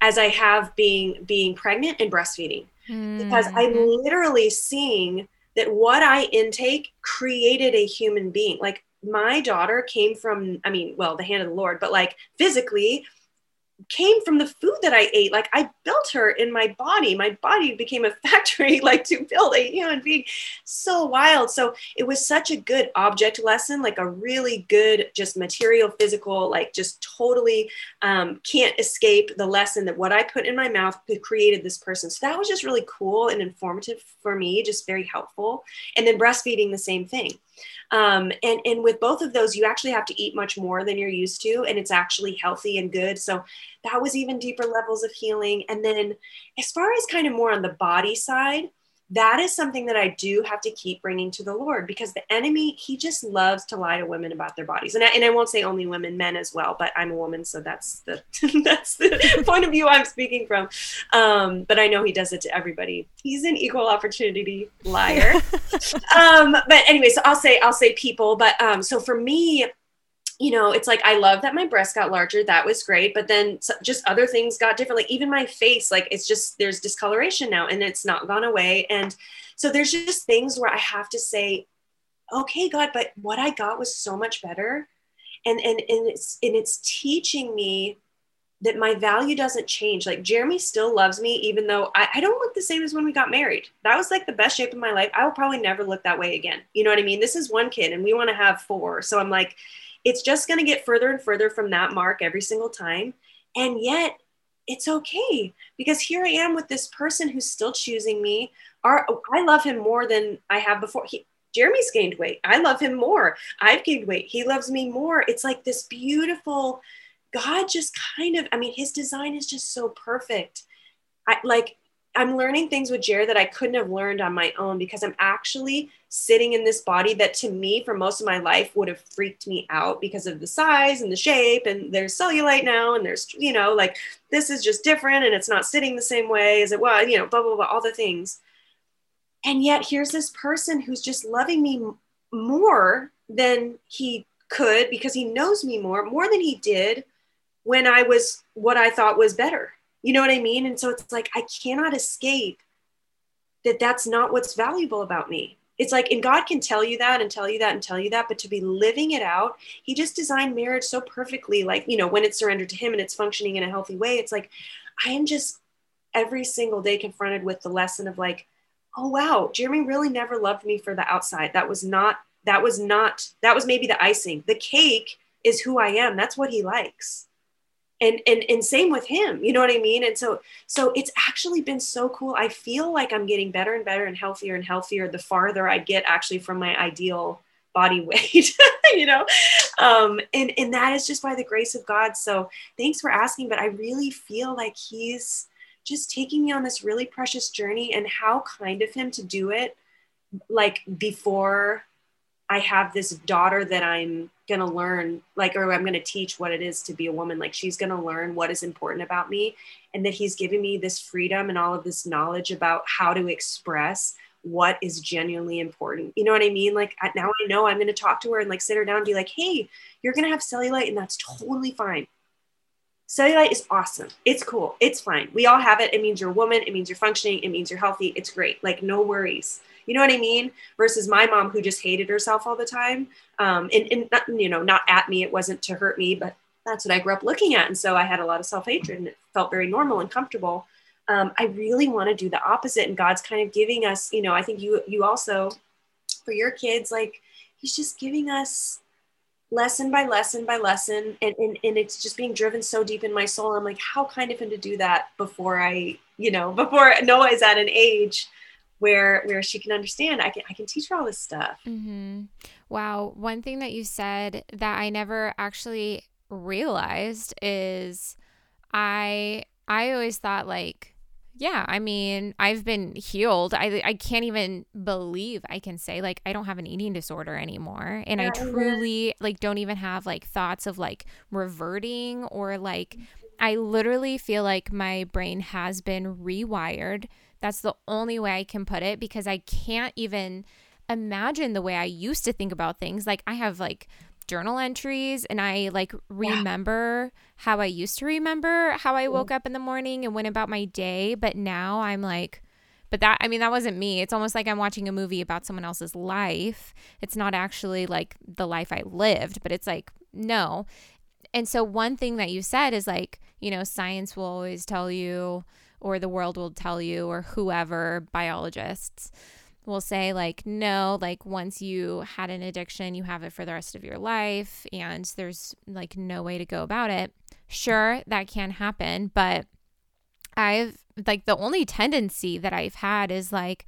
as i have being being pregnant and breastfeeding mm-hmm. because i'm literally seeing that what i intake created a human being like my daughter came from i mean well the hand of the lord but like physically came from the food that I ate. Like I built her in my body. My body became a *laughs* factory, like to build a human being. So wild. So it was such a good object lesson, like a really good, just material, physical, like just totally um, can't escape the lesson that what I put in my mouth created this person. So that was just really cool and informative for me, just very helpful. And then breastfeeding, the same thing. Um, and, and with both of those, you actually have to eat much more than you're used to, and it's actually healthy and good. So that was even deeper levels of healing. And then, as far as kind of more on the body side, that is something that I do have to keep bringing to the Lord because the enemy, he just loves to lie to women about their bodies. And I, and I won't say only women, men as well, but I'm a woman. So that's the, *laughs* that's the *laughs* point of view I'm speaking from. Um, but I know he does it to everybody. He's an equal opportunity liar. *laughs* um, but anyway, so I'll say, I'll say people, but um, so for me, you know, it's like I love that my breast got larger. That was great. But then just other things got different. Like even my face, like it's just there's discoloration now and it's not gone away. And so there's just things where I have to say, okay, God, but what I got was so much better. And and and it's and it's teaching me that my value doesn't change. Like Jeremy still loves me, even though I, I, don't look the same as when we got married. That was like the best shape of my life. I will probably never look that way again. You know what I mean? This is one kid and we want to have four. So I'm like, it's just going to get further and further from that mark every single time. And yet, it's okay because here I am with this person who's still choosing me. Our, I love him more than I have before. He, Jeremy's gained weight. I love him more. I've gained weight. He loves me more. It's like this beautiful God just kind of, I mean, his design is just so perfect. I like I'm learning things with Jared that I couldn't have learned on my own because I'm actually sitting in this body that to me for most of my life would have freaked me out because of the size and the shape and there's cellulite now and there's you know like this is just different and it's not sitting the same way as it was you know blah blah blah all the things and yet here's this person who's just loving me more than he could because he knows me more more than he did when I was what I thought was better you know what I mean? And so it's like, I cannot escape that that's not what's valuable about me. It's like, and God can tell you that and tell you that and tell you that, but to be living it out, He just designed marriage so perfectly. Like, you know, when it's surrendered to Him and it's functioning in a healthy way, it's like, I am just every single day confronted with the lesson of like, oh, wow, Jeremy really never loved me for the outside. That was not that was not that was maybe the icing the cake is who i am that's what he likes and and and same with him you know what i mean? And so so it's actually been so cool. I feel like i'm getting better and better and healthier and healthier the farther i get actually from my ideal body *laughs* weight you know? Um and and that is just by the grace of god. So thanks for asking but i really feel like he's just taking me on this really precious journey and how kind of him to do it like before I have this daughter that I'm going to learn, like, or I'm going to teach what it is to be a woman. Like, she's going to learn what is important about me, and that he's giving me this freedom and all of this knowledge about how to express what is genuinely important. You know what I mean? Like, now I know I'm going to talk to her and like sit her down and be like, hey, you're going to have cellulite, and that's totally fine. Cellulite is awesome. It's cool. It's fine. We all have it. It means you're a woman. It means you're functioning. It means you're healthy. It's great. Like, no worries you know what I mean? Versus my mom who just hated herself all the time. Um, and, and not, you know, not at me, it wasn't to hurt me, but that's what I grew up looking at. And so I had a lot of self-hatred and it felt very normal and comfortable. Um, I really want to do the opposite. And God's kind of giving us, you know, I think you, you also, for your kids, like he's just giving us lesson by lesson by lesson and, and and it's just being driven so deep in my soul i'm like how kind of him to do that before i you know *laughs* before noa is at an age where where she can understand i can i can teach her all this stuff. Mm-hmm. wow. One thing that you said that i never actually realized is i i always thought like yeah, I mean, I've been healed. I I can't even believe I can say like I don't have an eating disorder anymore. And I truly like don't even have like thoughts of like reverting or like I literally feel like my brain has been rewired that's the only way I can put it because I can't even imagine the way I used to think about things. Like I have like journal entries and I like remember yeah. how I used to remember how I mm-hmm. woke up in the morning and went about my day, but now I'm like but that I mean that wasn't me. It's almost like I'm watching a movie about someone else's life. It's not actually like the life I lived, but it's like no. And so one thing that you said is like, you know, science will always tell you or the world will tell you or whoever biologists will say like no like once you had an addiction you have it for the rest of your life and there's like no way to go about it. Sure that can happen but i've like the only tendency that i've had is like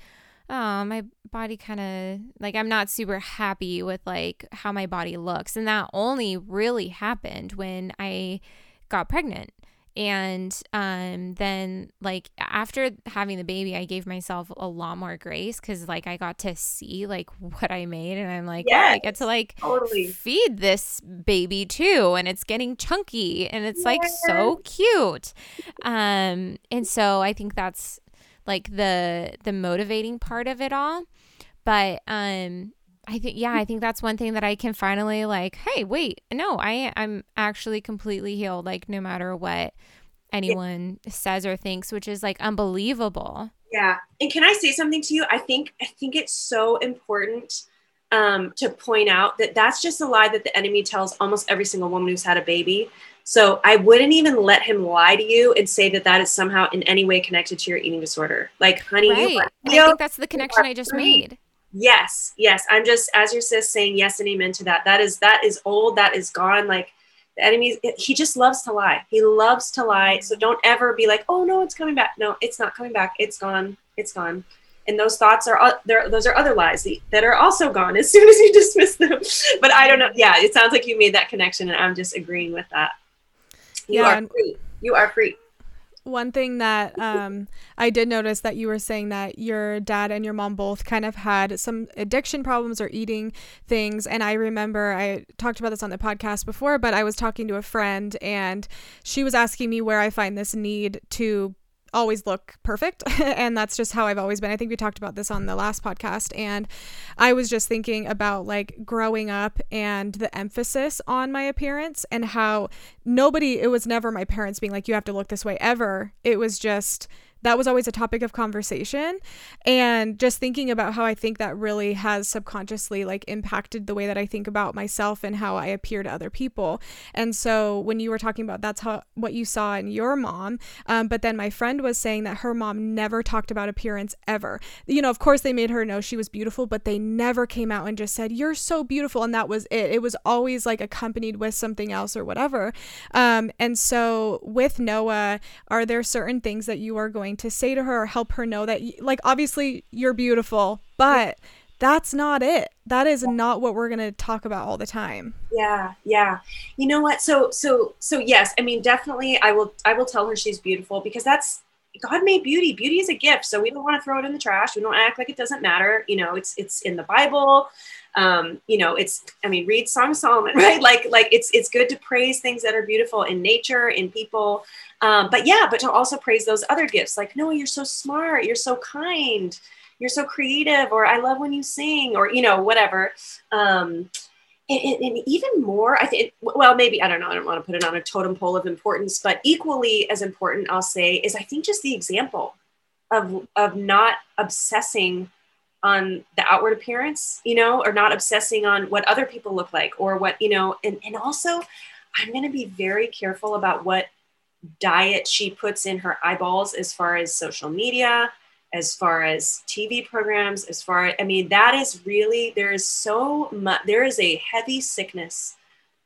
oh my body kind of like i'm not super happy with like how my body looks. And that only really happened when i got pregnant and um, then like after having the baby i gave myself a lot more grace because like i got to see like *laughs* what i made and i'm like yeah i get to like totally. feed this baby too and it's getting chunky and it's like so cute. Um and so i think that's like the the motivating part of it all. But um I think yeah, I think that's one thing that I can finally like, hey, wait, no, I I'm actually completely healed like no matter what anyone yeah. says or thinks, which is like unbelievable. Yeah. And can I say something to you? I think I think it's so important um, to point out that that's just a lie that the enemy tells almost every single woman who's had a baby. So I wouldn't even let him lie to you and say that that is somehow in any way connected to your eating disorder. Like, honey, right. I think that's the connection I just made. Yes, yes. I'm just as your sis saying yes and amen to that. That is that is old. That is gone. Like the enemy, he just loves to lie. He loves to lie. So don't ever be like, oh no, it's coming back. No, it's not coming back. It's gone. It's gone. And those thoughts are uh, there. Those are other lies that are also gone *laughs* as soon as you dismiss them. But I don't know. Yeah, it sounds like you made that connection, and I'm just agreeing with that. You yeah, are free. You are free one thing that um, I did notice that you were saying that your dad and your mom both kind of had some addiction problems or eating things. And I remember I talked about this on the podcast before, but I was talking to a friend and she was asking me where I find this need to always look perfect *laughs* and that's just how I've always been. I think we talked about this on the last podcast and I was just thinking about like growing up and the emphasis on my appearance and how nobody it was never my parents being like you have to look this way ever. It was just that was always a topic of conversation. And just thinking about how i think that really has subconsciously like impacted the way that i think about myself and how i appear to other people. And so when you were talking about that's how what you saw in your mom um, but then my friend was saying that her mom never talked about appearance ever. You know of course they made her know she was beautiful but they never came out and just said you're so beautiful and that was it. It was always like accompanied with something else or whatever. Um, and so with noa are there certain things that you are going to say to her or help her know that like obviously you're beautiful but that's not it. That is not what we're going to talk about all the time. Yeah yeah. You know what? So so so yes i mean definitely i will i will tell her she's beautiful because that's god made beauty. Beauty is a gift so we don't want to throw it in the trash. We don't act like it doesn't matter. You know it's it's in the bible. Um, you know it's i mean read song of solomon *laughs* right? Like like it's it's good to praise things that are beautiful in nature in people um, but yeah but to also praise those other gifts like no you're so smart you're so kind you're so creative or i love when you sing or you know whatever. Um, and, and, even more i think well maybe i don't know i don't want to put it on a totem pole of importance but equally as important i'll say is i think just the example of of not obsessing on the outward appearance you know or not obsessing on what other people look like or what you know and, and also i'm going to be very careful about what diet she puts in her eyeballs as far as social media as far as TV programs, as far I mean, that is really there is so much there is a heavy sickness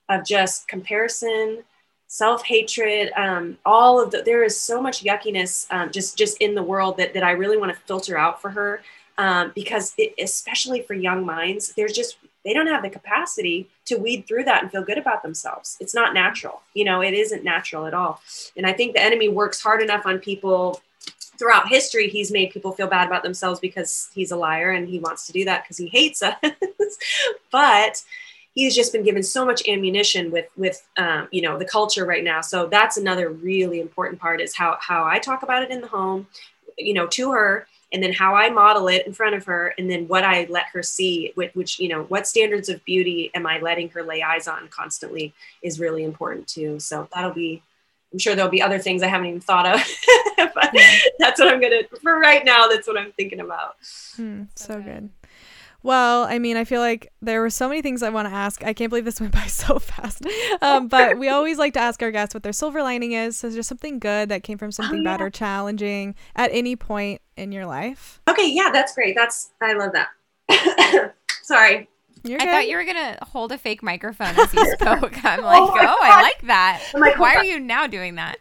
of just comparison, self-hatred, um, all of the there is so much yuckiness um, just just in the world that that I really want to filter out for her um, because it, especially for young minds, there's just they don't have the capacity to weed through that and feel good about themselves. It's not natural. You know, it isn't natural at all. And I think the enemy works hard enough on people throughout history, he's made people feel bad about themselves because he's a liar and he wants to do that because he hates us. *laughs* but he's just been given so much ammunition with with um, you know the culture right now. So that's another really important part is how how I talk about it in the home, you know, to her, and then how I model it in front of her, and then what I let her see, which, which you know, what standards of beauty am I letting her lay eyes on constantly is really important too. So that'll be I'm sure there'll be other things I haven't even thought of, *laughs* but yeah. that's what I'm gonna for right now. That's what I'm thinking about. Hmm, so good. Well, I mean, I feel like there were so many things I want to ask. I can't believe this *laughs* went by so fast. Um, but we *laughs* always like to ask our guests what their silver lining is. So, is there something good that came from something oh, yeah. bad or challenging at any point in your life? Okay, yeah, that's great. That's I love that. *laughs* Sorry, you're I good. thought you were gonna hold a fake microphone as you spoke. I'm like, oh, oh I like that. Like, Why are you now doing that?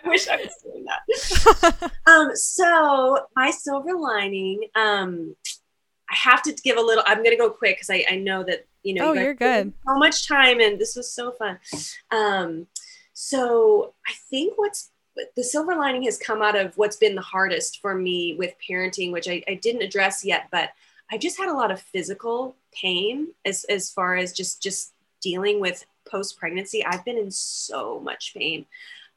*laughs* I wish I was doing that. *laughs* um, so my silver lining, um, I have to give a little. I'm gonna go quick because I, I know that you know. Oh, you are good. So much time, and this was so fun. Um, so I think what's the silver lining has come out of what's been the hardest for me with parenting, which I, I didn't address yet, but I just had a lot of physical pain as, as far as just, just dealing with post pregnancy. I've been in so much pain.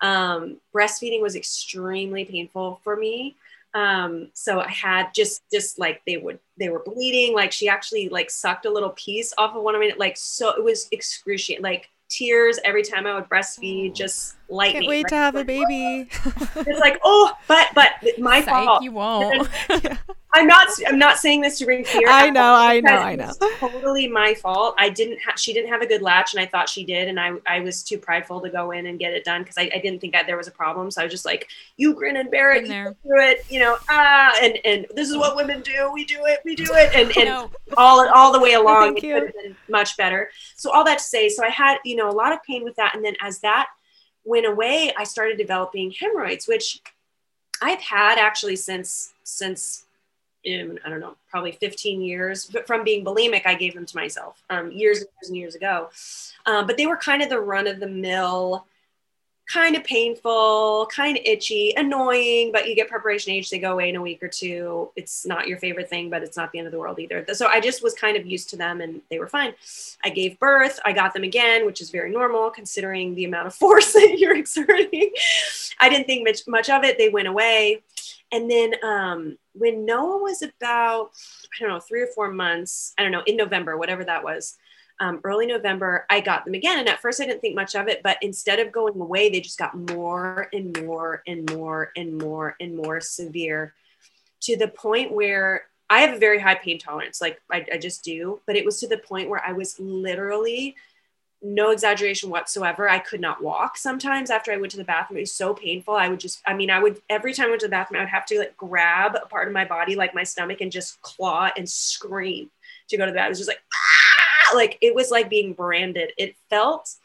Um, breastfeeding was extremely painful for me. Um, so I had just, just like they would, they were bleeding. Like she actually like sucked a little piece off of one of my, like, so it was excruciating. Like tears every time I would breastfeed, just lightning. Can't wait right? to have a baby. it's like, oh, but but my Psych, fault. You won't. *laughs* I'm not. I'm not saying this to bring fear. I know. I know. I know. Totally my fault. I didn't. have. she didn't have a good latch, and I thought she did, and I I was too prideful to go in and get it done because I, I didn't think I, there was a problem. So I was just like, you grin and bear it, you do it, you know. Ah, and and this is what women do. We do it. We do it, and *laughs* and all all the way along, it could have been much better. So all that to say, so I had you know a lot of pain with that, and then as that went away, I started developing hemorrhoids, which I've had actually since since in, I don't know, probably 15 years. But from being bulimic, I gave them to myself um, years and years and years ago. Um, but they were kind of the run of the mill kind of painful, kind of itchy, annoying, but you get Preparation H, they go away in a week or two. It's not your favorite thing, but it's not the end of the world either. So I just was kind of used to them and they were fine. I gave birth, I got them again, which is very normal considering the amount of *laughs* force that you're exerting. I didn't think much, much of it. They went away. And then um, when Noa was about, I don't know, three or four months, I don't know, in November, whatever that was, um, early November, I got them again. And at first, I didn't think much of it, but instead of going away, they just got more and more and more and more and more severe to the point where I have a very high pain tolerance. Like I, I just do, but it was to the point where I was literally no exaggeration whatsoever. I could not walk sometimes after I went to the bathroom. It was so painful. I would just, I mean, I would, every time I went to the bathroom, I would have to like grab a part of my body, like my stomach, and just claw and scream to go to the bathroom. It was just like, ah! Like it was like being branded. It felt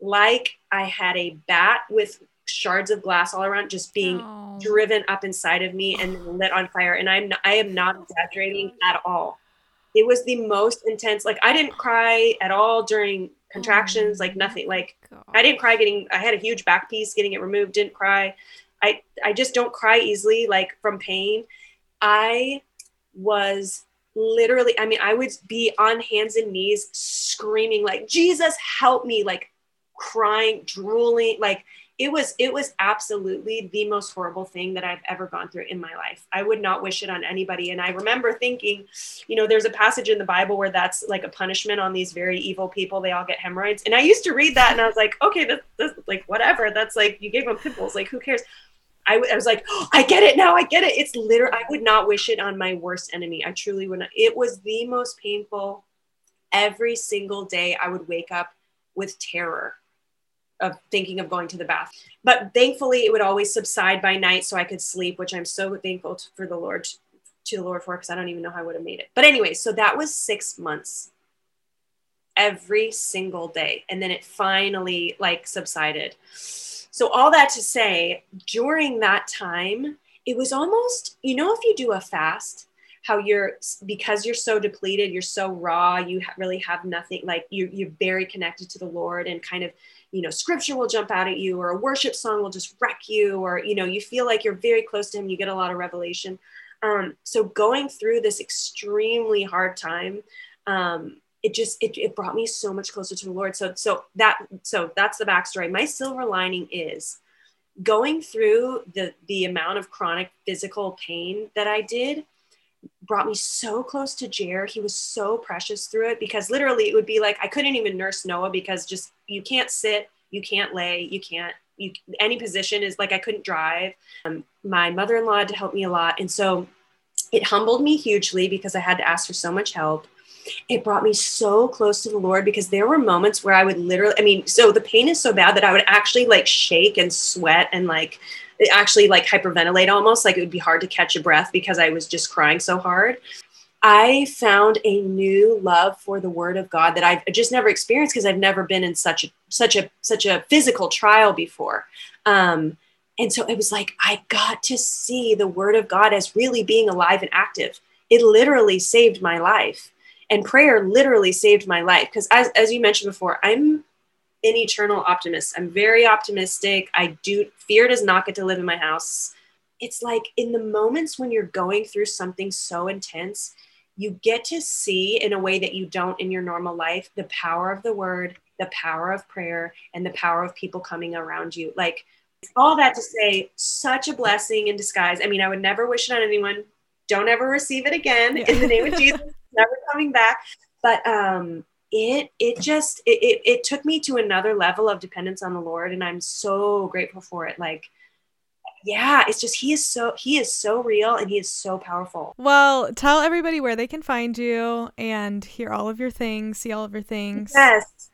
like I had a bat with shards of glass all around just being oh. driven up inside of me and lit on fire. And I'm, I am not exaggerating at all. It was the most intense. Like I didn't cry at all during contractions, oh like nothing. Like God. I didn't cry getting. I had a huge back piece getting it removed. Didn't cry. I I just don't cry easily, like from pain. I was literally. I mean, I would be on hands and knees screaming like Jesus, help me, like crying, drooling, like it was it was absolutely the most horrible thing that I've ever gone through in my life. I would not wish it on anybody. And I remember thinking, you know, there's a passage in the Bible where that's like a punishment on these very evil people. They all get hemorrhoids. And I used to read that and I was like, okay, this like whatever. That's like you gave them pimples. Like who cares? I, was like, oh, I get it now. I get it. It's literally, I would not wish it on my worst enemy. I truly would not. It was the most painful. Every single day I would wake up with terror of thinking of going to the bath. But thankfully, it would always subside by night so I could sleep, which I'm so thankful to, for the Lord to the Lord for because I don't even know how I would have made it. But anyway, so that was six months every single day. And then it finally like subsided. So all that to say, during that time, it was almost, you know, if you do a fast, how you're because you're so depleted, you're so raw, you really have nothing like you you're very connected to the Lord and kind of you know scripture will jump out at you or a worship song will just wreck you or you know you feel like you're very close to him you get a lot of revelation. Um, so going through this extremely hard time um, it just it, it brought me so much closer to the lord so so that so that's the backstory my silver lining is going through the the amount of chronic physical pain that i did brought me so close to jair He was so precious through it because literally it would be like I couldn't even nurse Noa because just you can't sit, you can't lay, you can't you any position is like I couldn't drive. Um, my mother-in-law had to help me a lot, and so it humbled me hugely because I had to ask for so much help. It brought me so close to the Lord because there were moments where I would literally, I mean, so the pain is so bad that I would actually like shake and sweat and like actually like hyperventilate almost like it would be hard to catch a breath because I was just crying so hard. I found a new love for the word of God that I've just never experienced because I've never been in such a such a such a physical trial before. Um, and so it was like I got to see the word of God as really being alive and active. It literally saved my life. And prayer literally saved my life because as as you mentioned before, I'm an eternal optimist. I'm very optimistic. I do fear does not get to live in my house. It's like in the moments when you're going through something so intense, you get to see in a way that you don't in your normal life the power of the word, the power of prayer, and the power of people coming around you. Like all that to say, such a blessing in disguise. I mean, I would never wish it on anyone. Don't ever receive it again yeah. in the name of Jesus. *laughs* never coming back. But um, it it just it, it, it took me to another level of dependence on the lord and i'm so grateful for it. Like yeah it's just he is so he is so real and he is so powerful. Well tell everybody where they can find you and hear all of your things see all of your things. Yes.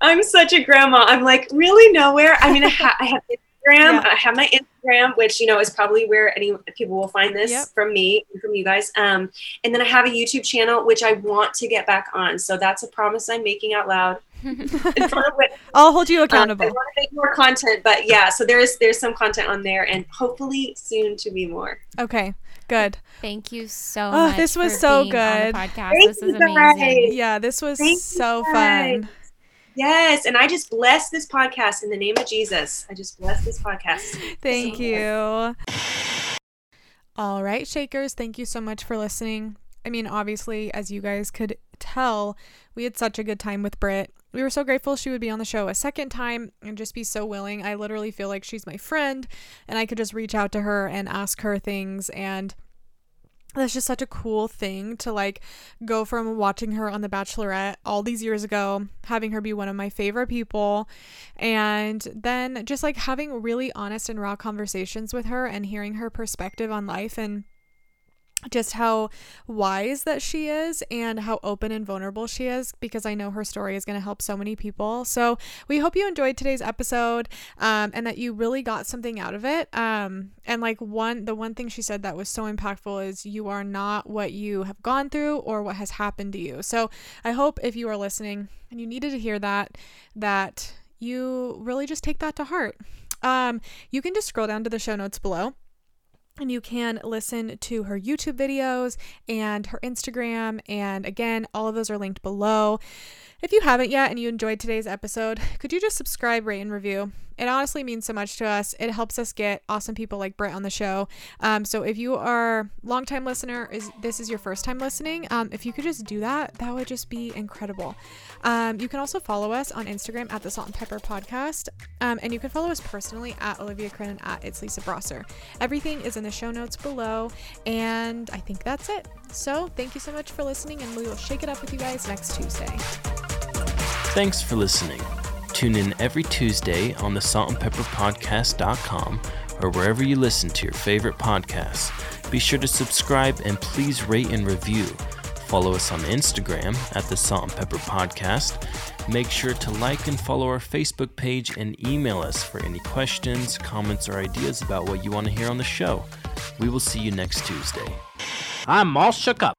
I'm such a grandma. I'm like really nowhere. I mean i, ha- I have Instagram. Yeah. I have my Instagram, which you know is probably where any people will find this yep. from me and from you guys. Um, and then I have a YouTube channel which I want to get back on. So that's a promise I'm making out loud. *laughs* *laughs* I'll hold you accountable. Um, I want to make more content, but yeah, so there is there's some content on there, and hopefully soon to be more. Okay, good. Thank you so oh, much. This was so good. podcast. Thank this is amazing. Yeah, this was Thank so fun. Yes. And I just bless this podcast in the name of Jesus. I just bless this podcast. Thank so you. All right, Shakers. Thank you so much for listening. I mean, obviously, as you guys could tell, we had such a good time with Britt. We were so grateful she would be on the show a second time and just be so willing. I literally feel like she's my friend and I could just reach out to her and ask her things. And that's just such a cool thing to like go from watching her on The Bachelorette all these years ago, having her be one of my favorite people, and then just like having really honest and raw conversations with her and hearing her perspective on life and just how wise that she is and how open and vulnerable she is because I know her story is going to help so many people. So, we hope you enjoyed today's episode um, and that you really got something out of it. Um, and like one, the one thing she said that was so impactful is you are not what you have gone through or what has happened to you. So, I hope if you are listening and you needed to hear that, that you really just take that to heart. Um, you can just scroll down to the show notes below and you can listen to her YouTube videos and her Instagram. And again, all of those are linked below. If you haven't yet and you enjoyed today's episode, could you just subscribe, rate, and review? It honestly means so much to us. It helps us get awesome people like Britt on the show. Um, so if you are longtime listener, is this is your first time listening? Um, if you could just do that, that would just be incredible. Um, you can also follow us on Instagram at the Salt and Pepper Podcast, um, and you can follow us personally at Olivia Crin at It's Lisa Brosser. Everything is in the show notes below, and I think that's it. So thank you so much for listening, and we will shake it up with you guys next Tuesday. Thanks for listening. Tune in every Tuesday on the saltandpepperpodcast.com or wherever you listen to your favorite podcasts. Be sure to subscribe and please rate and review. Follow us on Instagram at the Salt and Pepper Podcast. Make sure to like and follow our Facebook page and email us for any questions, comments, or ideas about what you want to hear on the show. We will see you next Tuesday. I'm all shook up.